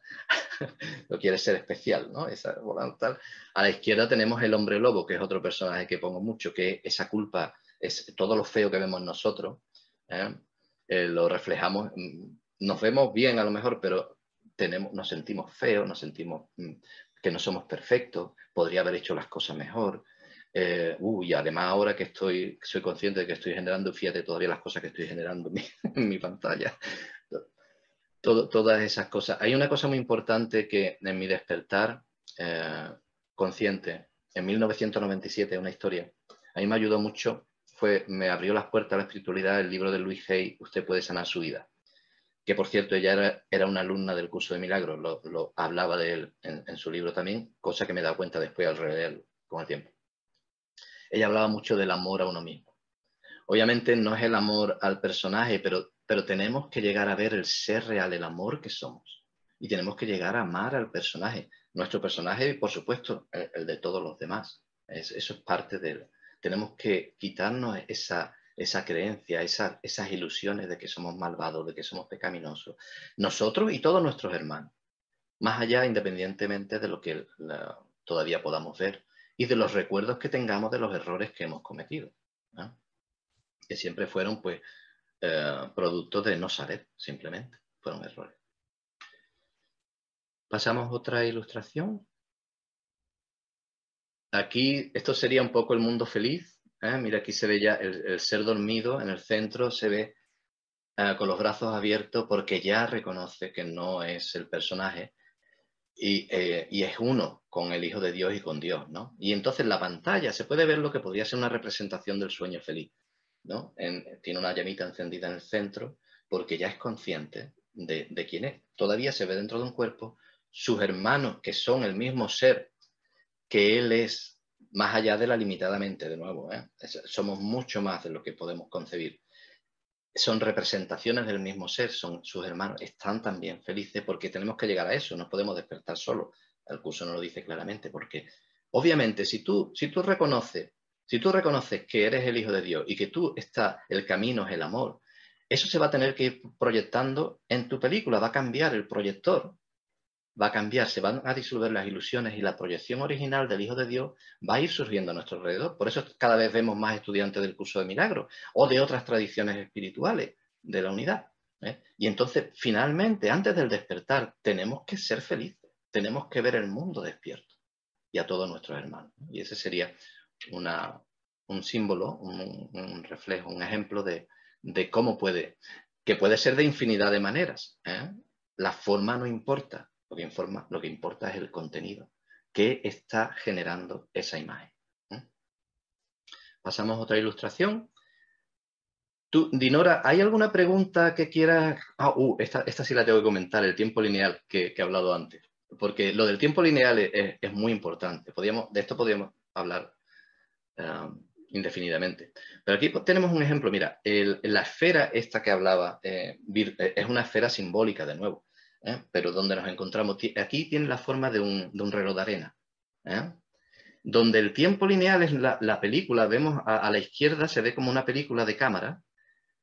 (laughs) lo quiere ser especial, ¿no? Esa, A la izquierda tenemos el hombre lobo, que es otro personaje que pongo mucho, que esa culpa es todo lo feo que vemos nosotros, ¿eh? Eh, lo reflejamos, mm, nos vemos bien a lo mejor, pero tenemos, nos sentimos feos, nos sentimos mm, que no somos perfectos, podría haber hecho las cosas mejor, eh, y además ahora que estoy, soy consciente de que estoy generando, fíjate todavía las cosas que estoy generando en mi, (laughs) pantalla. todas esas cosas. Hay una cosa muy importante que en mi despertar eh, consciente, en 1997, una historia, a mí me ayudó mucho, fue, me abrió las puertas a la espiritualidad el libro de Luis Hay, Usted puede sanar su vida. Que por cierto, ella era, una alumna del curso de milagros, lo, hablaba de él en, en, su libro también, cosa que me he dado cuenta después al releerlo con el tiempo ella hablaba mucho del amor a uno mismo. Obviamente no es el amor al personaje, pero, pero tenemos que llegar a ver el ser real, el amor que somos. Y tenemos que llegar a amar al personaje. Nuestro personaje y, por supuesto, el, de todos los demás. eso es parte de. Tenemos que quitarnos esa, esa creencia, esas ilusiones de que somos malvados, de que somos pecaminosos. Nosotros y todos nuestros hermanos. Más allá, independientemente de lo que todavía podamos ver y de los recuerdos que tengamos de los errores que hemos cometido, que siempre fueron pues eh, de no saber, simplemente, fueron errores. Pasamos a otra ilustración. Aquí, esto sería un poco el mundo feliz. ¿eh? Mira, aquí se ve ya el, ser dormido, en el centro se ve eh, con los brazos abiertos porque ya reconoce que no es el personaje, eh, y, es uno con el Hijo de Dios y con Dios, ¿no? Y entonces en la pantalla se puede ver lo que podría ser una representación del sueño feliz, ¿no? tiene una llamita encendida en el centro porque ya es consciente de, quién es. Todavía se ve dentro de un cuerpo sus hermanos, que son el mismo ser que él es, más allá de la limitadamente, de nuevo, ¿eh? somos mucho más de lo que podemos concebir son representaciones del mismo ser, son sus hermanos, están también felices porque tenemos que llegar a eso, no podemos despertar solo. El curso no lo dice claramente, porque obviamente si tú, si tú reconoces, si tú reconoces que eres el Hijo de Dios y que tú está, el camino es el amor, eso se va a tener que ir proyectando en tu película, va a cambiar el proyector, va a cambiar, se van a disolver las ilusiones y la proyección original del Hijo de Dios va a ir surgiendo a nuestro alrededor. Por eso cada vez vemos más estudiantes del curso de milagros o de otras tradiciones espirituales de la unidad. ¿eh? Y entonces, finalmente, antes del despertar, tenemos que ser felices, tenemos que ver el mundo despierto y a todos nuestros hermanos. Y ese sería un símbolo, un, reflejo, un ejemplo de, cómo puede, que puede ser de infinidad de maneras. ¿eh? La forma no importa, lo que, informa, lo que importa es el contenido que está generando esa imagen. Pasamos a otra ilustración. Tú, Dinora, ¿hay alguna pregunta que quieras...? Ah, uh, esta, sí la tengo que comentar, el tiempo lineal que, he hablado antes. Porque lo del tiempo lineal es, muy importante. De esto podríamos hablar um, indefinidamente. Pero aquí tenemos un ejemplo. Mira, la esfera esta que hablaba eh, eh, es una esfera simbólica, de nuevo. ¿Eh? pero donde nos encontramos, aquí tiene la forma de un, reloj de arena, ¿eh? donde el tiempo lineal es la, película, vemos a, la izquierda, se ve como una película de cámara,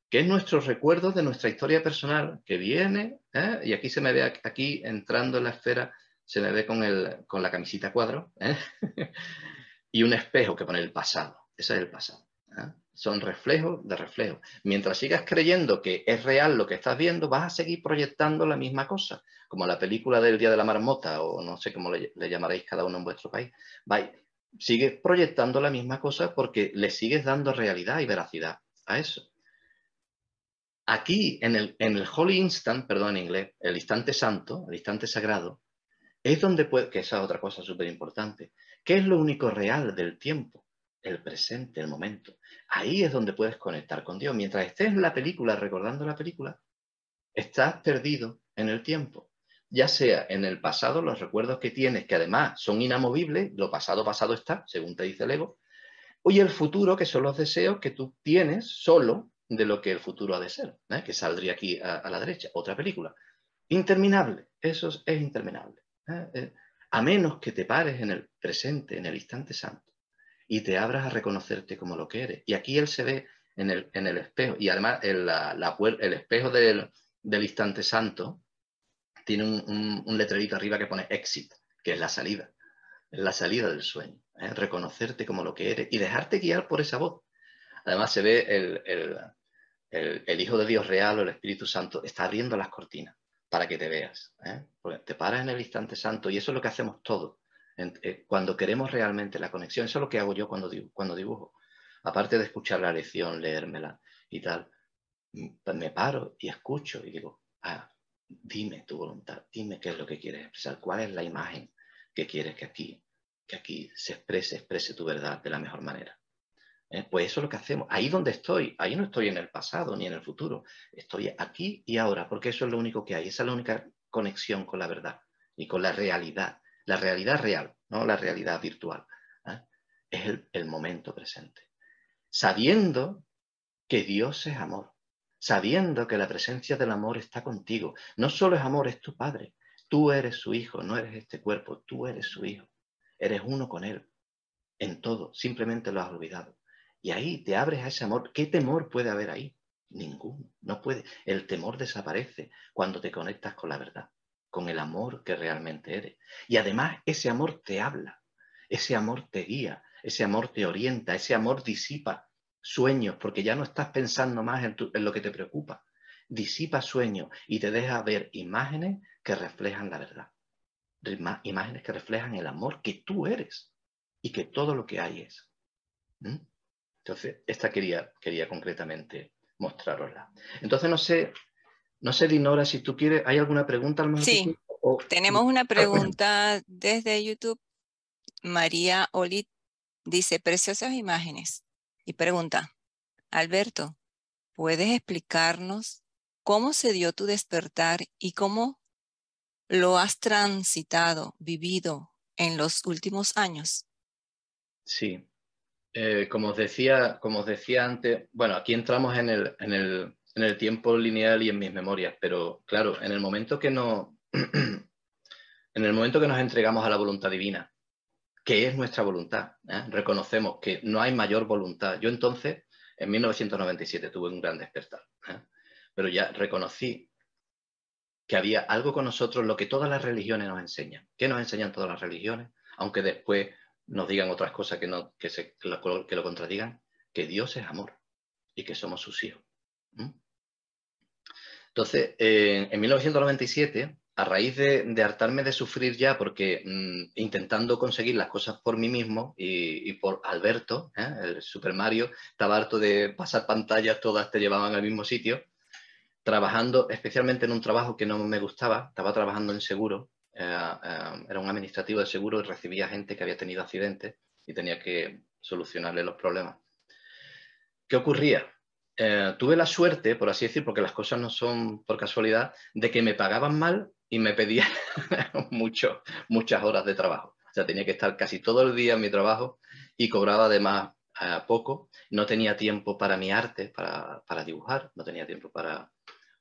que es nuestro recuerdo de nuestra historia personal, que viene, ¿eh? y aquí se me ve, aquí entrando en la esfera, se me ve con, el, con la camisita cuadro, (laughs) y un espejo que pone el pasado, ese es el pasado son reflejos de reflejos. Mientras sigas creyendo que es real lo que estás viendo, vas a seguir proyectando la misma cosa, como la película del Día de la Marmota, o no sé cómo le, llamaréis cada uno en vuestro país. sigues proyectando la misma cosa porque le sigues dando realidad y veracidad a eso. Aquí, en el, en el Holy Instant, perdón en inglés, el instante santo, el instante sagrado, es donde puede, que esa es otra cosa súper importante, ¿qué es lo único real del tiempo? El presente, el momento. Ahí es donde puedes conectar con Dios. Mientras estés en la película, recordando la película, estás perdido en el tiempo. Ya sea en el pasado, los recuerdos que tienes, que además son inamovibles, lo pasado, pasado está, según te dice el ego, y el futuro, que son los deseos que tú tienes solo de lo que el futuro ha de ser, ¿eh? que saldría aquí a, la derecha, otra película. Interminable, eso es, interminable. ¿eh? Eh, a menos que te pares en el presente, en el instante santo y te abras a reconocerte como lo que eres. Y aquí él se ve en el, en el espejo. Y además el, la, el espejo del, del, instante santo tiene un, un, letrerito arriba que pone exit, que es la salida, es la salida del sueño. ¿eh? Reconocerte como lo que eres y dejarte guiar por esa voz. Además se ve el, el, el, Hijo de Dios real o el Espíritu Santo está abriendo las cortinas para que te veas. ¿eh? te paras en el instante santo y eso es lo que hacemos todos. Eh, cuando queremos realmente la conexión, eso es lo que hago yo cuando, cuando dibujo aparte de escuchar la lección, leérmela y tal, pues me paro y escucho y digo, ah, dime tu voluntad, dime qué es lo que quieres expresar, cuál es la imagen que quieres que aquí, que aquí se exprese, exprese tu verdad de la mejor manera. ¿Eh? Pues eso es lo que hacemos. Ahí donde estoy, ahí no estoy en el pasado ni en el futuro, estoy aquí y ahora, porque eso es lo único que hay, esa es la única conexión con la verdad y con la realidad, la realidad real, no la realidad virtual. ¿eh? Es el momento presente sabiendo que Dios es amor, sabiendo que la presencia del amor está contigo. No solo es amor, es tu Padre. Tú eres su hijo, no eres este cuerpo, tú eres su hijo. Eres uno con él en todo, simplemente lo has olvidado. Y ahí te abres a ese amor. ¿Qué temor puede haber ahí? Ninguno, no puede. El temor desaparece cuando te conectas con la verdad, con el amor que realmente eres. Y además ese amor te habla, ese amor te guía, ese amor te orienta, ese amor disipa sueños, porque ya no estás pensando más en, lo que te preocupa. Disipa sueños y te deja ver imágenes que reflejan la verdad. Imágenes que reflejan el amor que tú eres y que todo lo que hay es. ¿Mm? Entonces, esta quería, quería concretamente mostrarosla. Entonces, no sé, no sé, Dinora, si tú quieres, ¿hay alguna pregunta? sí, tenemos una pregunta desde YouTube. María Olit Dice, preciosas imágenes. Y pregunta, Alberto, ¿puedes explicarnos cómo se dio tu despertar y cómo lo has transitado, vivido en los últimos años? Sí. Eh, como, os decía, como os decía antes, bueno, aquí entramos en el, en, el, en el tiempo lineal y en mis memorias, pero claro, en el momento que no, (clears throat) en el momento que nos entregamos a la voluntad divina, que es nuestra voluntad. ¿eh? Reconocemos que no hay mayor voluntad. Yo entonces, en 1997, tuve un gran despertar, ¿eh? pero ya reconocí que había algo con nosotros, lo que todas las religiones nos enseñan. ¿Qué nos enseñan todas las religiones? Aunque después nos digan otras cosas que, no, que, lo, contradigan, que Dios es amor y que somos sus hijos. Entonces, eh, en 1997 a raíz de, hartarme de sufrir ya, porque mm, intentando conseguir las cosas por mí mismo y, por Alberto, ¿eh? el Super Mario, estaba harto de pasar pantallas, todas te llevaban al mismo sitio, trabajando especialmente en un trabajo que no me gustaba, estaba trabajando en seguro, eh, era un administrativo de seguro y recibía gente que había tenido accidentes y tenía que solucionarle los problemas. ¿Qué ocurría? Tuve la suerte, por así decir, porque las cosas no son por casualidad, de que me pagaban mal y me pedía (laughs) mucho, muchas horas de trabajo. O sea, tenía que estar casi todo el día en mi trabajo y cobraba además eh, poco. No tenía tiempo para mi arte, para, para dibujar, no tenía tiempo para,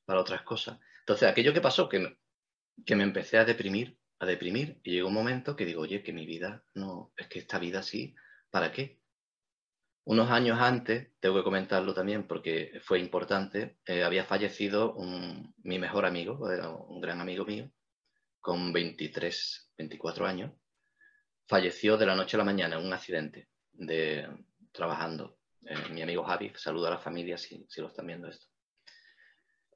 para, otras cosas. Entonces, aquello que pasó, que, que me empecé a deprimir, a deprimir, y llegó un momento que digo, oye, que mi vida no, es que esta vida sí, ¿para qué? Unos años antes, tengo que comentarlo también porque fue importante, eh, había fallecido mi mejor amigo, un gran amigo mío, con 23, 24 años. Falleció de la noche a la mañana en un accidente de trabajando. Eh, mi amigo Javi, saluda a la familia si, si, lo están viendo esto.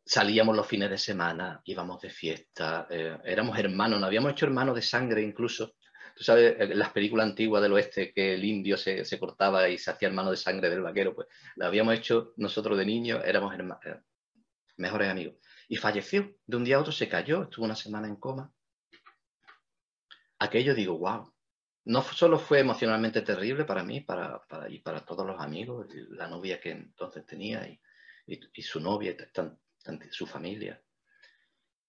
Salíamos los fines de semana, íbamos de fiesta, eh, éramos hermanos, nos habíamos hecho hermanos de sangre incluso, Tú sabes, en las películas antiguas del oeste que el indio se, se cortaba y se hacía hermano de sangre del vaquero, pues lo habíamos hecho nosotros de niños, éramos eh, mejores amigos. Y falleció, de un día a otro se cayó, estuvo una semana en coma. Aquello digo, wow, no solo fue emocionalmente terrible para mí para, para, y para todos los amigos, la novia que entonces tenía y, y, su novia y su familia,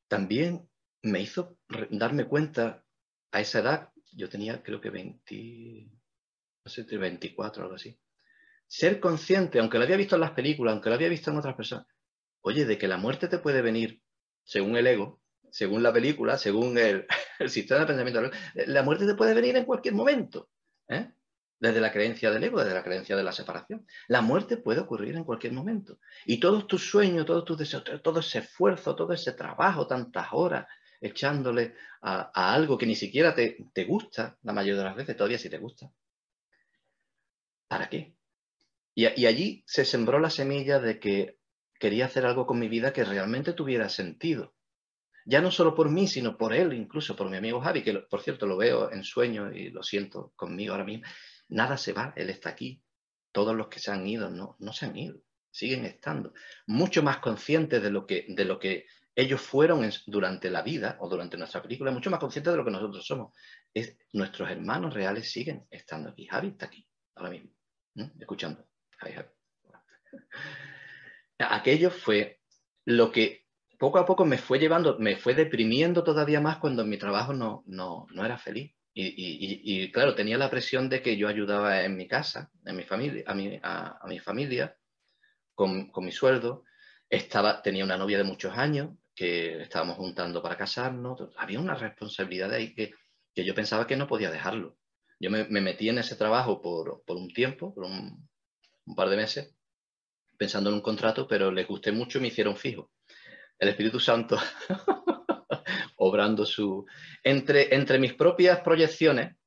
también me hizo darme cuenta a esa edad yo tenía creo que 20, no sé, 24 o algo así. Ser consciente, aunque lo había visto en las películas, aunque lo había visto en otras personas, oye, de que la muerte te puede venir según el ego, según la película, según (laughs) el, sistema de pensamiento, la muerte te puede venir en cualquier momento. ¿eh? desde la creencia del ego, desde la creencia de la separación. La muerte puede ocurrir en cualquier momento. Y todos tus sueños, todos tus deseos, todo ese esfuerzo, todo ese trabajo, tantas horas echándole a, algo que ni siquiera te, te, gusta, la mayoría de las veces, todavía sí te gusta. ¿Para qué? Y, allí se sembró la semilla de que quería hacer algo con mi vida que realmente tuviera sentido. Ya no solo por mí, sino por él, incluso por mi amigo Javi, que por cierto lo veo en sueño y lo siento conmigo ahora mismo. Nada se va, él está aquí. Todos los que se han ido no, no se han ido, siguen estando. Mucho más conscientes de lo que, de lo que ellos fueron durante la vida o durante nuestra película, mucho más conscientes de lo que nosotros somos. Es, nuestros hermanos reales siguen estando aquí. Javi está aquí, ahora mismo, escuchando. (laughs) Aquello fue lo que poco a poco me fue llevando, me fue deprimiendo todavía más cuando mi trabajo no, no, no era feliz. Y, claro, tenía la presión de que yo ayudaba en mi casa, en mi familia, a mi, a, mi familia, con, con, mi sueldo. Estaba, tenía una novia de muchos años que estábamos juntando para casarnos. Había una responsabilidad ahí que, que yo pensaba que no podía dejarlo. Yo me, me metí en ese trabajo por, por un tiempo, por un, un, par de meses, pensando en un contrato, pero les gusté mucho y me hicieron fijo. El Espíritu Santo (laughs) obrando su... Entre, entre mis propias proyecciones,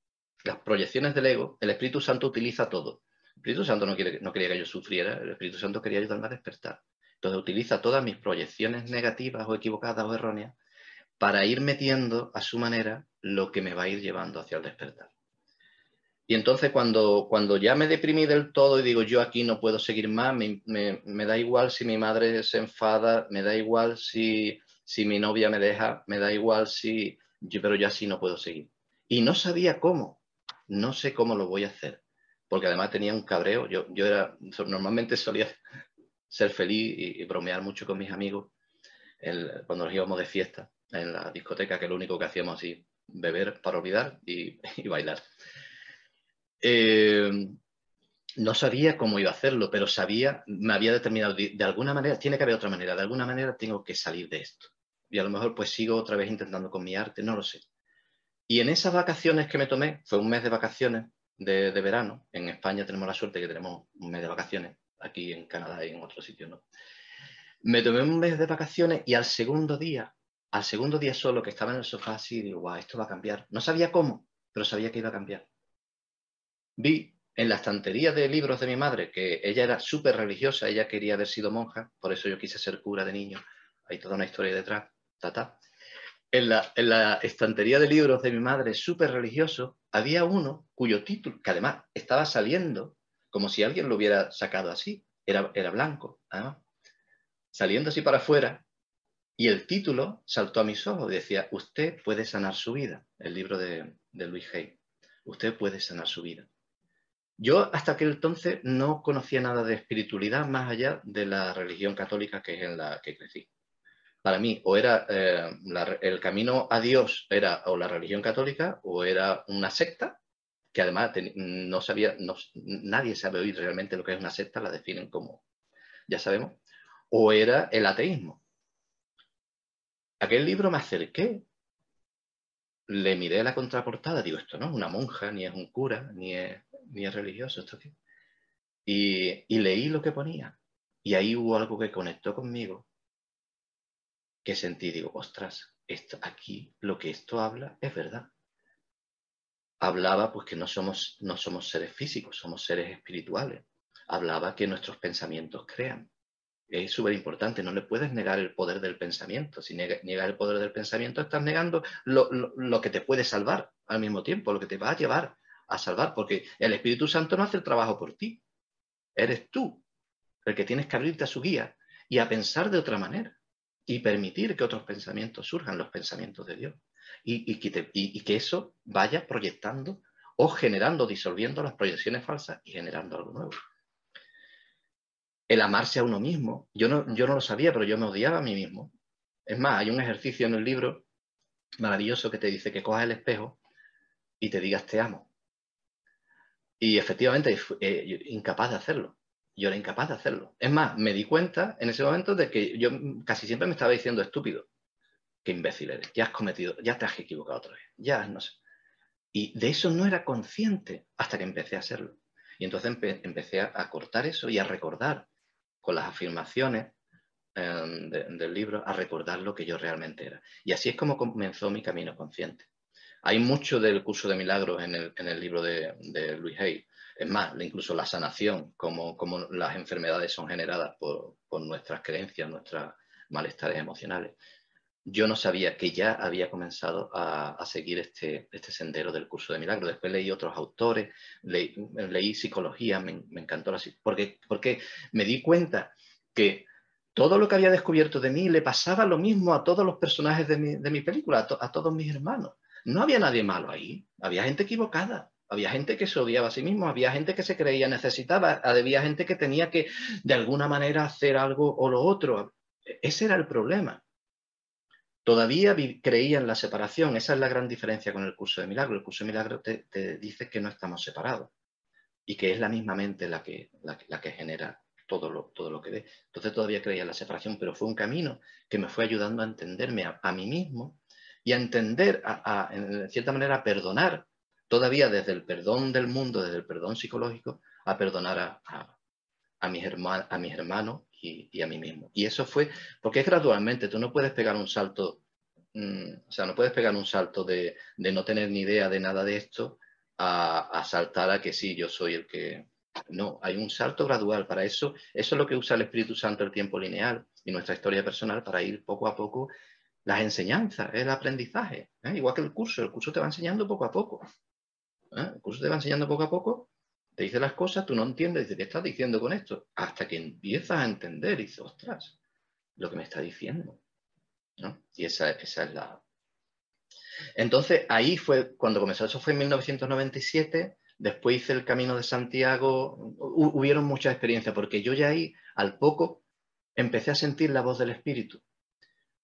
las proyecciones del ego, el Espíritu Santo utiliza todo. El Espíritu Santo no, quiere, no quería que yo sufriera, el Espíritu Santo quería ayudarme a despertar. Entonces utiliza todas mis proyecciones negativas o equivocadas o erróneas para ir metiendo a su manera lo que me va a ir llevando hacia el despertar. Y entonces cuando, cuando ya me deprimí del todo y digo, yo aquí no puedo seguir más, me, me da igual si mi madre se enfada, me da igual si si mi novia me deja, me da igual si, yo, pero yo así no puedo seguir. Y no sabía cómo, no sé cómo lo voy a hacer, porque además tenía un cabreo, yo, yo era, normalmente solía ser feliz y, bromear mucho con mis amigos cuando nos íbamos de fiesta en la discoteca, que lo único que hacíamos así, beber para olvidar y, (laughs) bailar. Eh, no sabía cómo iba a hacerlo, pero sabía, me había determinado, de, alguna manera, tiene que haber otra manera, de alguna manera tengo que salir de esto y a lo mejor pues sigo otra vez intentando con mi arte, no lo sé. Y en esas vacaciones que me tomé, fue un mes de vacaciones de, verano, en España tenemos la suerte que tenemos un mes de vacaciones, aquí en Canadá y en otros sitios no. Me tomé un mes de vacaciones y al segundo día, al segundo día solo que estaba en el sofá así, digo, guau, esto va a cambiar. No sabía cómo, pero sabía que iba a cambiar. Vi en la estantería de libros de mi madre, que ella era súper religiosa, ella quería haber sido monja, por eso yo quise ser cura de niño, hay toda una historia detrás en la, estantería de libros de mi madre, súper religioso, había uno cuyo título, que además estaba saliendo, como si alguien lo hubiera sacado así, era, era blanco, saliendo así para afuera, y el título saltó a mis ojos, decía, usted puede sanar su vida, el libro de, de Luis Hay, usted puede sanar su vida. Yo hasta aquel entonces no conocía nada de espiritualidad más allá de la religión católica que es en la que crecí. Para mí o era eh, el camino a Dios era o la religión católica o era una secta, que además no sabía, nadie sabe oír realmente lo que es una secta, la definen como, ya sabemos, o era el ateísmo. Aquel libro me acerqué, le miré la contraportada, digo, esto no es una monja, ni es un cura, ni es, ni religioso, esto Y, y leí lo que ponía. Y ahí hubo algo que conectó conmigo que sentí, digo, ostras, esto, aquí lo que esto habla es verdad. Hablaba pues que no somos, no somos seres físicos, somos seres espirituales. Hablaba que nuestros pensamientos crean. Es súper importante, no le puedes negar el poder del pensamiento. Si niegas el poder del pensamiento, estás negando lo, lo que te puede salvar al mismo tiempo, lo que te va a llevar a salvar, porque el Espíritu Santo no hace el trabajo por ti. Eres tú el que tienes que abrirte a su guía y a pensar de otra manera y permitir que otros pensamientos surjan, los pensamientos de Dios, y, que, eso vaya proyectando o generando, disolviendo las proyecciones falsas y generando algo nuevo. El amarse a uno mismo, yo no, yo no lo sabía, pero yo me odiaba a mí mismo. Es más, hay un ejercicio en el libro maravilloso que te dice que cojas el espejo y te digas te amo. Y efectivamente, eh, incapaz de hacerlo yo era incapaz de hacerlo. Es más, me di cuenta en ese momento de que yo casi siempre me estaba diciendo estúpido. Qué imbécil eres, ya has cometido, ya te has equivocado otra vez, ya no sé. Y de eso no era consciente hasta que empecé a hacerlo. Y entonces empecé a, cortar eso y a recordar con las afirmaciones em, del libro, a recordar lo que yo realmente era. Y así es como comenzó mi camino consciente. Hay mucho del curso de milagros en el, libro de, de Louis Hay. Es más, incluso la sanación, como, las enfermedades son generadas por, nuestras creencias, nuestros malestares emocionales. Yo no sabía que ya había comenzado a, seguir este, este, sendero del curso de milagros. Después leí otros autores, leí, psicología, me, encantó la porque, porque me di cuenta que todo lo que había descubierto de mí le pasaba lo mismo a todos los personajes de mi, película, a todos mis hermanos. No había nadie malo ahí, había gente equivocada, había gente que se odiaba a sí mismo, había gente que se creía necesitaba, había gente que tenía que de alguna manera hacer algo o lo otro. Ese era el problema. Todavía creía en la separación, esa es la gran diferencia con el curso de milagro. El curso de milagro te, dice que no estamos separados y que es la misma mente la que, la, que genera todo lo, todo lo que ve. Entonces todavía creía en la separación, pero fue un camino que me fue ayudando a entenderme a mí mismo y a entender, a, en cierta manera, a perdonar, todavía desde el perdón del mundo, desde el perdón psicológico, a perdonar a, mis, a mis hermanos y, a mí mismo. Y eso fue, porque es gradualmente, tú no puedes pegar un salto, mm, o sea, no puedes pegar un salto de, no tener ni idea de nada de esto a, saltar a que sí, yo soy el que... No, hay un salto gradual. Para eso, eso es lo que usa el Espíritu Santo, el tiempo lineal y nuestra historia personal para ir poco a poco las enseñanzas, el aprendizaje, ¿eh? igual que el curso, el curso te va enseñando poco a poco. ¿Eh? El curso te va enseñando poco a poco, te dice las cosas, tú no entiendes, dices, ¿qué estás diciendo con esto? Hasta que empiezas a entender y dices, ostras, lo que me está diciendo. Y esa, esa es la... Entonces, ahí fue, cuando comenzó, eso fue en 1997, después hice el Camino de Santiago, hubieron muchas experiencias, porque yo ya ahí, al poco, empecé a sentir la voz del Espíritu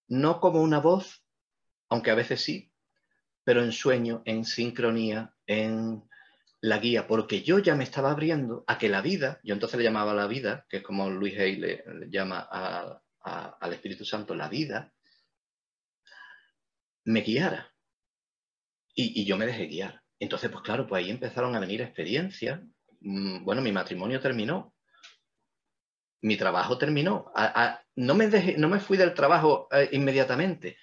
no como una voz, aunque a veces sí, pero en sueño, en sincronía, en la guía, porque yo ya me estaba abriendo a que la vida, yo entonces le llamaba la vida, que es como Luis Hay le, llama al Espíritu Santo la vida, me guiara. Y, yo me dejé guiar. Entonces, pues claro, pues ahí empezaron a venir experiencias. Mm, bueno, mi matrimonio terminó, mi trabajo terminó. no, me no me fui del trabajo eh, inmediatamente.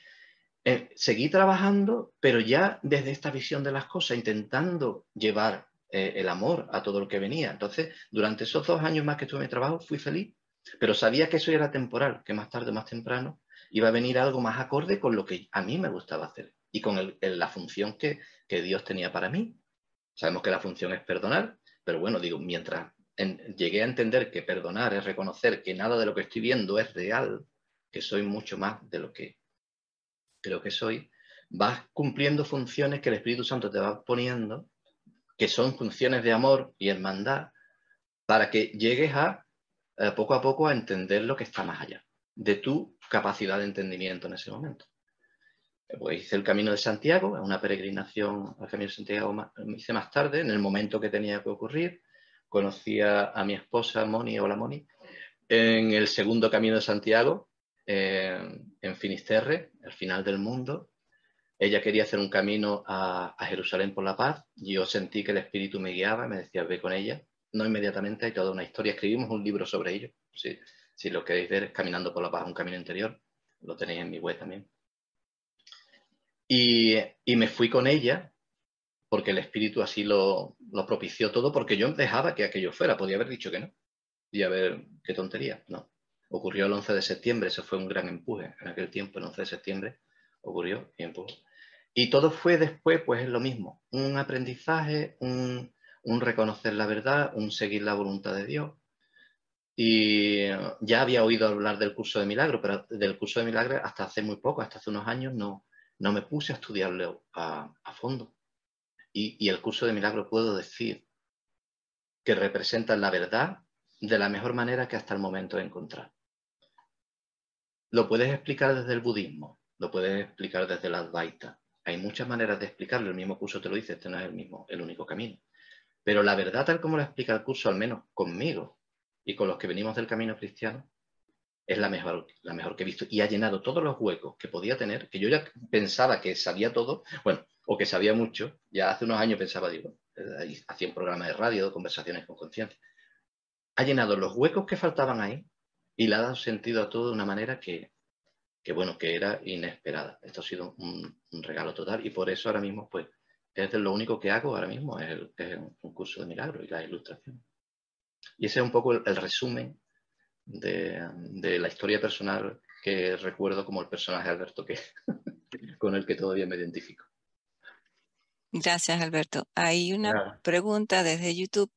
Eh, seguí trabajando, pero ya desde esta visión de las cosas, intentando llevar eh, el amor a todo lo que venía. Entonces, durante esos dos años más que estuve en mi trabajo, fui feliz, pero sabía que eso era temporal, que más tarde o más temprano iba a venir algo más acorde con lo que a mí me gustaba hacer y con la función que, que Dios tenía para mí. Sabemos que la función es perdonar, pero bueno, digo, mientras llegué a entender que perdonar es reconocer que nada de lo que estoy viendo es real, que soy mucho más de lo que creo que soy, vas cumpliendo funciones que el Espíritu Santo te va poniendo, que son funciones de amor y hermandad, para que llegues a eh, poco a poco a entender lo que está más allá de tu capacidad de entendimiento en ese momento. Pues hice el Camino de Santiago, una peregrinación al Camino de Santiago hice más tarde, en el momento que tenía que ocurrir, conocí a, mi esposa Moni, hola Moni, en el segundo camino de Santiago, en Finisterre, final del mundo. Ella quería hacer un camino a, Jerusalén por la paz. Yo sentí que el Espíritu me guiaba, me decía, ve con ella. No inmediatamente, hay toda una historia. Escribimos un libro sobre ello. Si, lo queréis ver, Caminando por la Paz, un camino interior. Lo tenéis en mi web también. Y, me fui con ella porque el espíritu así lo, propició todo, porque yo dejaba que aquello fuera, podía haber dicho que no. Y a ver, qué tontería, no. Ocurrió el 11 de septiembre, eso fue un gran empuje. En aquel tiempo, el 11 de septiembre, ocurrió y empujó. Y todo fue después, pues es lo mismo, un aprendizaje, un, reconocer la verdad, un seguir la voluntad de Dios. Y ya había oído hablar del curso de milagro, pero del curso de milagro hasta hace muy poco, hasta hace unos años, no, no me puse a estudiarlo a, a fondo. Y, el curso de milagro puedo decir que representa la verdad de la mejor manera que hasta el momento he encontrado. Lo puedes explicar desde el budismo, lo puedes explicar desde la Advaita. Hay muchas maneras de explicarlo, el mismo curso te lo dice, este no es el mismo, el único camino. Pero la verdad tal como lo explica el curso, al menos conmigo y con los que venimos del camino cristiano, es la mejor, la mejor que he visto y ha llenado todos los huecos que podía tener, que yo ya pensaba que sabía todo. Bueno, o que sabía mucho, ya hace unos años pensaba, digo, hacía un programa de radio, conversaciones con conciencia, ha llenado los huecos que faltaban ahí y le ha dado sentido a todo de una manera que, bueno, que era inesperada. Esto ha sido un, regalo total y por eso ahora mismo, pues, es lo único que hago ahora mismo, es, un curso de milagro y la ilustración. Y ese es un poco el, resumen de, la historia personal que recuerdo como el personaje Alberto que, (laughs) con el que todavía me identifico. Gracias, Alberto. Hay una pregunta desde YouTube.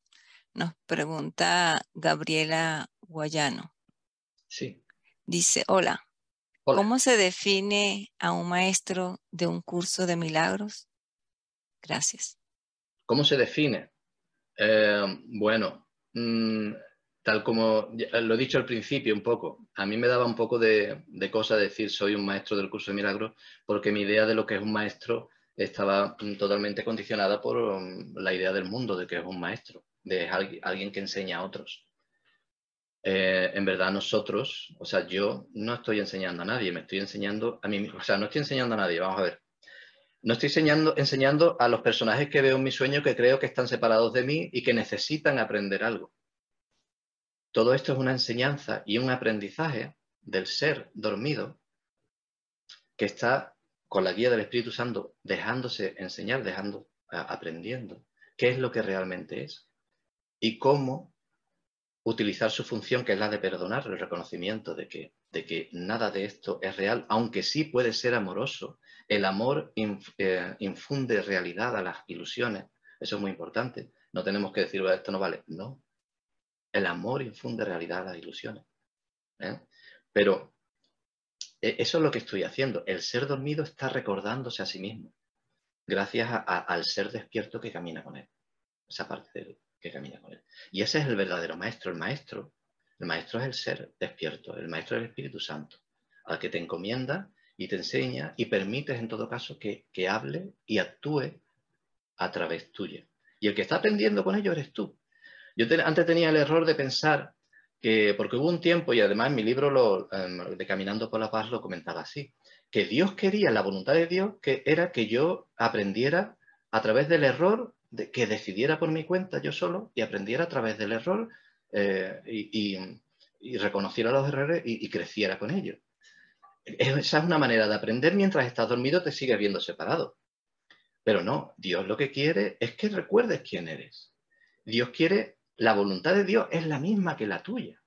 Nos pregunta Gabriela Guayano. Sí. Dice, hola, ¿cómo se define a un maestro de un curso de milagros? Gracias. ¿Cómo se define? Eh, bueno, mm, tal como lo he dicho al principio un poco, a mí me daba un poco de, de cosa decir soy un maestro del curso de milagros, porque mi idea de lo que es un maestro estaba totalmente condicionada por um, la idea del mundo de que es un maestro, de alguien que enseña a otros. Eh, en verdad nosotros, o sea, yo no estoy enseñando a nadie, me estoy enseñando a mí mismo, o sea, no estoy enseñando a nadie, vamos a ver. No estoy enseñando, enseñando a los personajes que veo en mi sueño que creo que están separados de mí y que necesitan aprender algo. Todo esto es una enseñanza y un aprendizaje del ser dormido que está con la guía del Espíritu Santo, dejándose enseñar, dejando, aprendiendo qué es lo que realmente es y cómo utilizar su función, que es la de perdonar, el reconocimiento de que, de que nada de esto es real, aunque sí puede ser amoroso. El amor eh, infunde realidad a las ilusiones, eso es muy importante. No tenemos que decir, esto no vale. No, el amor infunde realidad a las ilusiones. ¿eh? Pero e, eso es lo que estoy haciendo. El ser dormido está recordándose a sí mismo, gracias al ser despierto que camina con él. Esa parte que camina con él. Y ese es el verdadero maestro. El maestro, el maestro es el ser despierto, el maestro es el Espíritu Santo, al que te encomienda y te enseña y permites en todo caso que, hable y actúe a través tuya. Y el que está aprendiendo con ello eres tú. Yo antes tenía el error de pensar porque hubo un tiempo, y además en mi libro em, de Caminando por la Paz lo comentaba así, que Dios quería, la voluntad de Dios, que era que yo aprendiera a través del error, que decidiera por mi cuenta yo solo y aprendiera a través del error eh, y, reconociera los errores y, creciera con ellos. Esa es una manera de aprender mientras estás dormido, te sigues viendo separado. Pero no, Dios lo que quiere es que recuerdes quién eres. Dios quiere la voluntad de Dios es la misma que la tuya.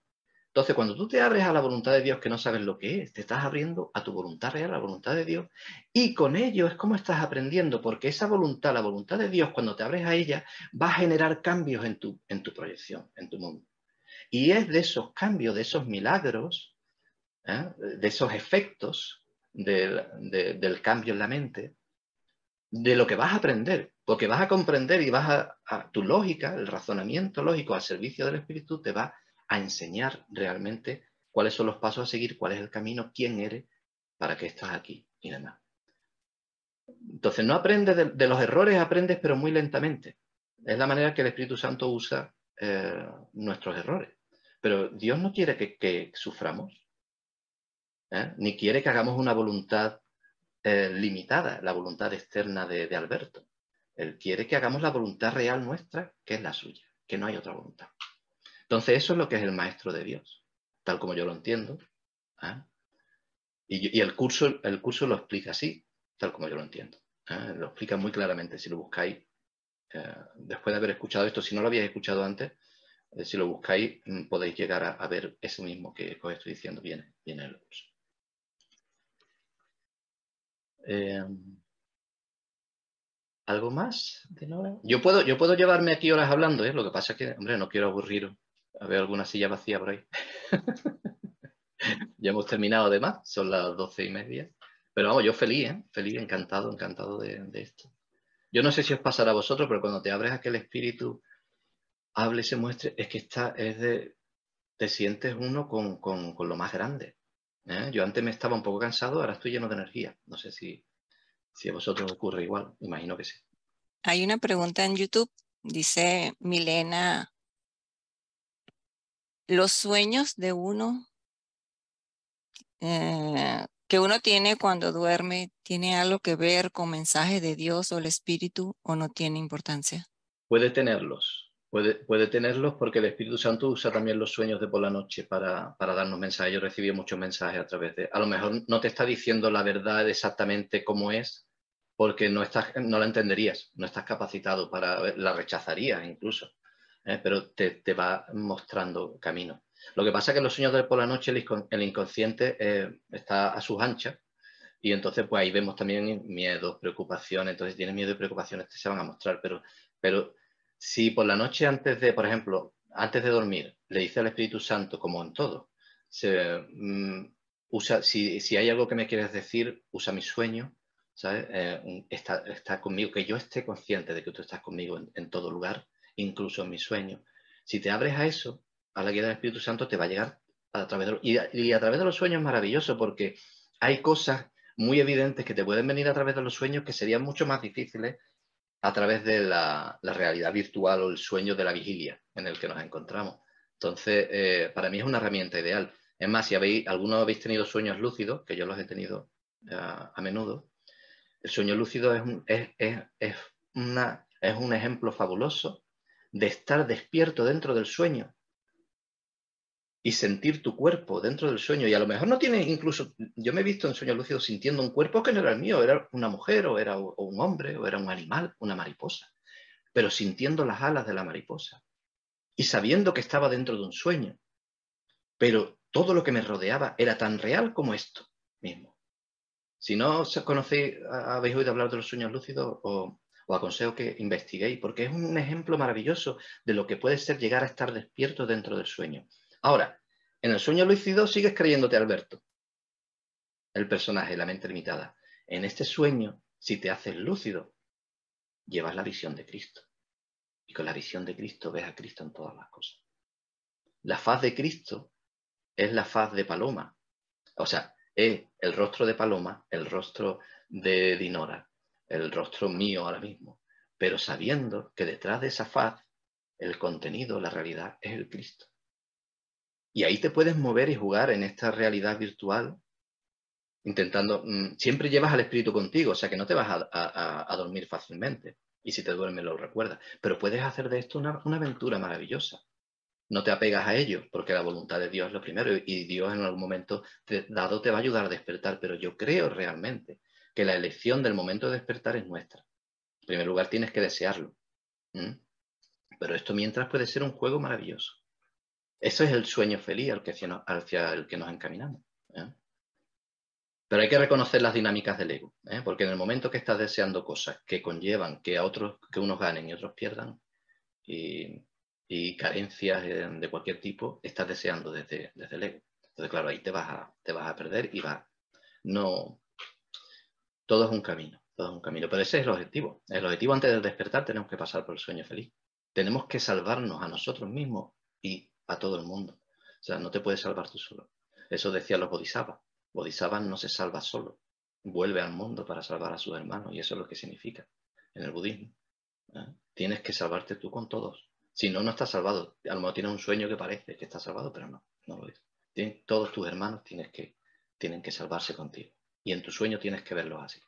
Entonces, cuando tú te abres a la voluntad de Dios que no sabes lo que es, te estás abriendo a tu voluntad real, la voluntad de Dios, y con ello es como estás aprendiendo, porque esa voluntad, la voluntad de Dios, cuando te abres a ella, va a generar cambios en tu, en tu proyección, en tu mundo. Y es de esos cambios, de esos milagros, ¿eh? de esos efectos del cambio en la mente, de lo que vas a aprender, porque vas a comprender y vas a, tu lógica, el razonamiento lógico al servicio del espíritu te va a enseñar realmente cuáles son los pasos a seguir, cuál es el camino, quién eres, para qué estás aquí y demás. Entonces no aprendes de, los errores, aprendes pero muy lentamente. Es la manera que el Espíritu Santo usa eh, nuestros errores. Pero Dios no quiere que, suframos, ¿eh? ni quiere que hagamos una voluntad eh, limitada, la voluntad externa de, Alberto. Él quiere que hagamos la voluntad real nuestra, que es la suya, que no hay otra voluntad. Entonces eso es lo que es el maestro de Dios, tal como yo lo entiendo. ¿ah? Y, el, curso, el curso lo explica así, tal como yo lo entiendo. ¿ah? Lo explica muy claramente. Si lo buscáis, eh, después de haber escuchado esto, si no lo habíais escuchado antes, eh, si lo buscáis, mm, podéis llegar a, ver eso mismo que os estoy diciendo, viene, viene en el curso. Eh, ¿Algo más Yo puedo, yo puedo llevarme aquí horas hablando, ¿eh? lo que pasa es que, hombre, no quiero aburriros. A ver alguna silla vacía por ahí. (laughs) ya hemos terminado además, son las doce y media. Pero vamos, yo feliz, ¿eh? feliz, encantado, encantado de, esto. Yo no sé si os pasará a vosotros, pero cuando te abres a que el espíritu hable y se muestre, es que está, es de, te sientes uno con, con lo más grande. ¿eh? Yo antes me estaba un poco cansado, ahora estoy lleno de energía. No sé si, si a vosotros ocurre igual, imagino que sí. Hay una pregunta en YouTube, dice Milena, ¿los sueños de uno eh, que uno tiene cuando duerme tiene algo que ver con mensajes de Dios o el Espíritu o no tiene importancia? Puede tenerlos, puede, puede tenerlos porque el Espíritu Santo usa también los sueños de por la noche para, para darnos mensajes. Yo recibí muchos mensajes a través de... A lo mejor no te está diciendo la verdad exactamente cómo es, porque no, estás, no la entenderías, no estás capacitado para... La rechazarías incluso, ¿eh? pero te, te va mostrando camino. Lo que pasa es que los sueños de por la noche el, inconsciente eh, está a sus anchas y entonces pues ahí vemos también miedos, preocupaciones, entonces si tienes miedo y preocupaciones te se van a mostrar, pero, pero si por la noche antes de, por ejemplo, antes de dormir, le dice al Espíritu Santo, como en todo, se, mm, usa, si, si, hay algo que me quieres decir, usa mi sueño, ¿sabes? Eh, está, está, conmigo, que yo esté consciente de que tú estás conmigo en todo lugar, incluso en mi sueño. Si te abres a eso, a la guía del Espíritu Santo te va a llegar a través de, y, a, través de los sueños es maravilloso porque hay cosas muy evidentes que te pueden venir a través de los sueños que serían mucho más difíciles a través de la, realidad virtual o el sueño de la vigilia en el que nos encontramos. Entonces, eh, para mí es una herramienta ideal. Es más, si habéis, algunos habéis tenido sueños lúcidos, que yo los he tenido eh, a, menudo, el sueño lúcido es es, una, es un ejemplo fabuloso de estar despierto dentro del sueño y sentir tu cuerpo dentro del sueño. Y a lo mejor no tiene incluso, yo me he visto en sueños lúcidos sintiendo un cuerpo que no era el mío, era una mujer o era un hombre o era un animal, una mariposa, pero sintiendo las alas de la mariposa y sabiendo que estaba dentro de un sueño. Pero todo lo que me rodeaba era tan real como esto mismo. Si no os conocéis, habéis oído hablar de los sueños lúcidos, os, os aconsejo que investiguéis, porque es un ejemplo maravilloso de lo que puede ser llegar a estar despierto dentro del sueño. Ahora, en el sueño lúcido sigues creyéndote Alberto, el personaje, la mente limitada. En este sueño, si te haces lúcido, llevas la visión de Cristo. Y con la visión de Cristo ves a Cristo en todas las cosas. La faz de Cristo es la faz de Paloma. O sea, es el rostro de Paloma, el rostro de Dinora, el rostro mío ahora mismo. Pero sabiendo que detrás de esa faz, el contenido, la realidad, es el Cristo. Y ahí te puedes mover y jugar en esta realidad virtual, intentando, mm, siempre llevas al espíritu contigo, o sea que no te vas a, dormir fácilmente. Y si te duermes lo recuerdas. Pero puedes hacer de esto una, aventura maravillosa. No te apegas a ello, porque la voluntad de Dios es lo primero y Dios en algún momento dado te va a ayudar a despertar. Pero yo creo realmente que la elección del momento de despertar es nuestra. En primer lugar, tienes que desearlo. Pero esto mientras puede ser un juego maravilloso. Eso es el sueño feliz hacia el que nos encaminamos. ¿eh? Pero hay que reconocer las dinámicas del ego, ¿eh? porque en el momento que estás deseando cosas que conllevan que a otros, que unos ganen y otros pierdan, y, carencias de cualquier tipo, estás deseando desde, desde, el ego. Entonces, claro, ahí te vas a, te vas a perder y va. No. Todo es un camino, todo es un camino. Pero ese es el objetivo. El objetivo antes de despertar tenemos que pasar por el sueño feliz. Tenemos que salvarnos a nosotros mismos y a todo el mundo. O sea, no te puedes salvar tú solo. Eso decían los bodhisattvas. Bodhisattva no se salva solo, vuelve al mundo para salvar a sus hermanos y eso es lo que significa en el budismo. ¿eh? Tienes que salvarte tú con todos. Si no, no estás salvado. A lo mejor tienes un sueño que parece que estás salvado, pero no, no lo es. todos tus hermanos tienes que, tienen que salvarse contigo. Y en tu sueño tienes que verlos así.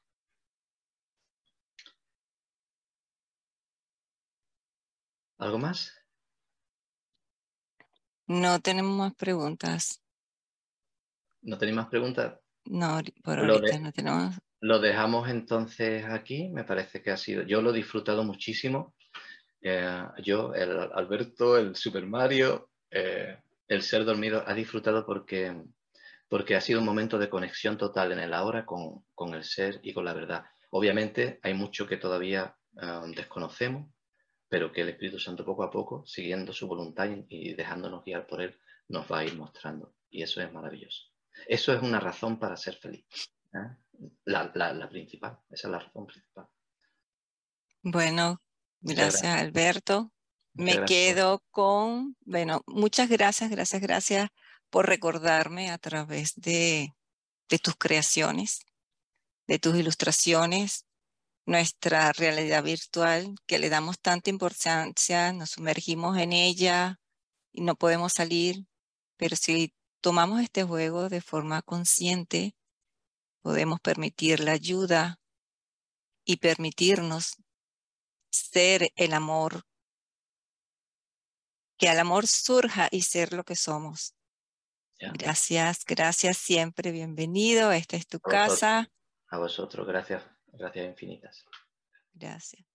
¿Algo más? No tenemos más preguntas. ¿No tenéis más preguntas? No, por ahorita no tenemos. Lo dejamos entonces aquí. Me parece que ha sido. Yo lo he disfrutado muchísimo. Eh, yo, el Alberto, el Super Mario, eh, el ser dormido, ha disfrutado porque, porque ha sido un momento de conexión total en el ahora con, con el ser y con la verdad. Obviamente hay mucho que todavía eh, desconocemos, pero que el Espíritu Santo poco a poco, siguiendo su voluntad y dejándonos guiar por Él, nos va a ir mostrando. Y eso es maravilloso. Eso es una razón para ser feliz. ¿eh? La, principal, esa es la razón principal. Bueno, gracias Alberto. Me quedo con, bueno, muchas gracias, gracias, gracias por recordarme a través de, tus creaciones, de tus ilustraciones, nuestra realidad virtual, que le damos tanta importancia, nos sumergimos en ella y no podemos salir, pero si tomamos este juego de forma consciente, podemos permitir la ayuda y permitirnos ser el amor, que al amor surja y ser lo que somos. Gracias, gracias siempre, bienvenido, esta es tu casa. A vosotros, gracias, gracias infinitas. Gracias.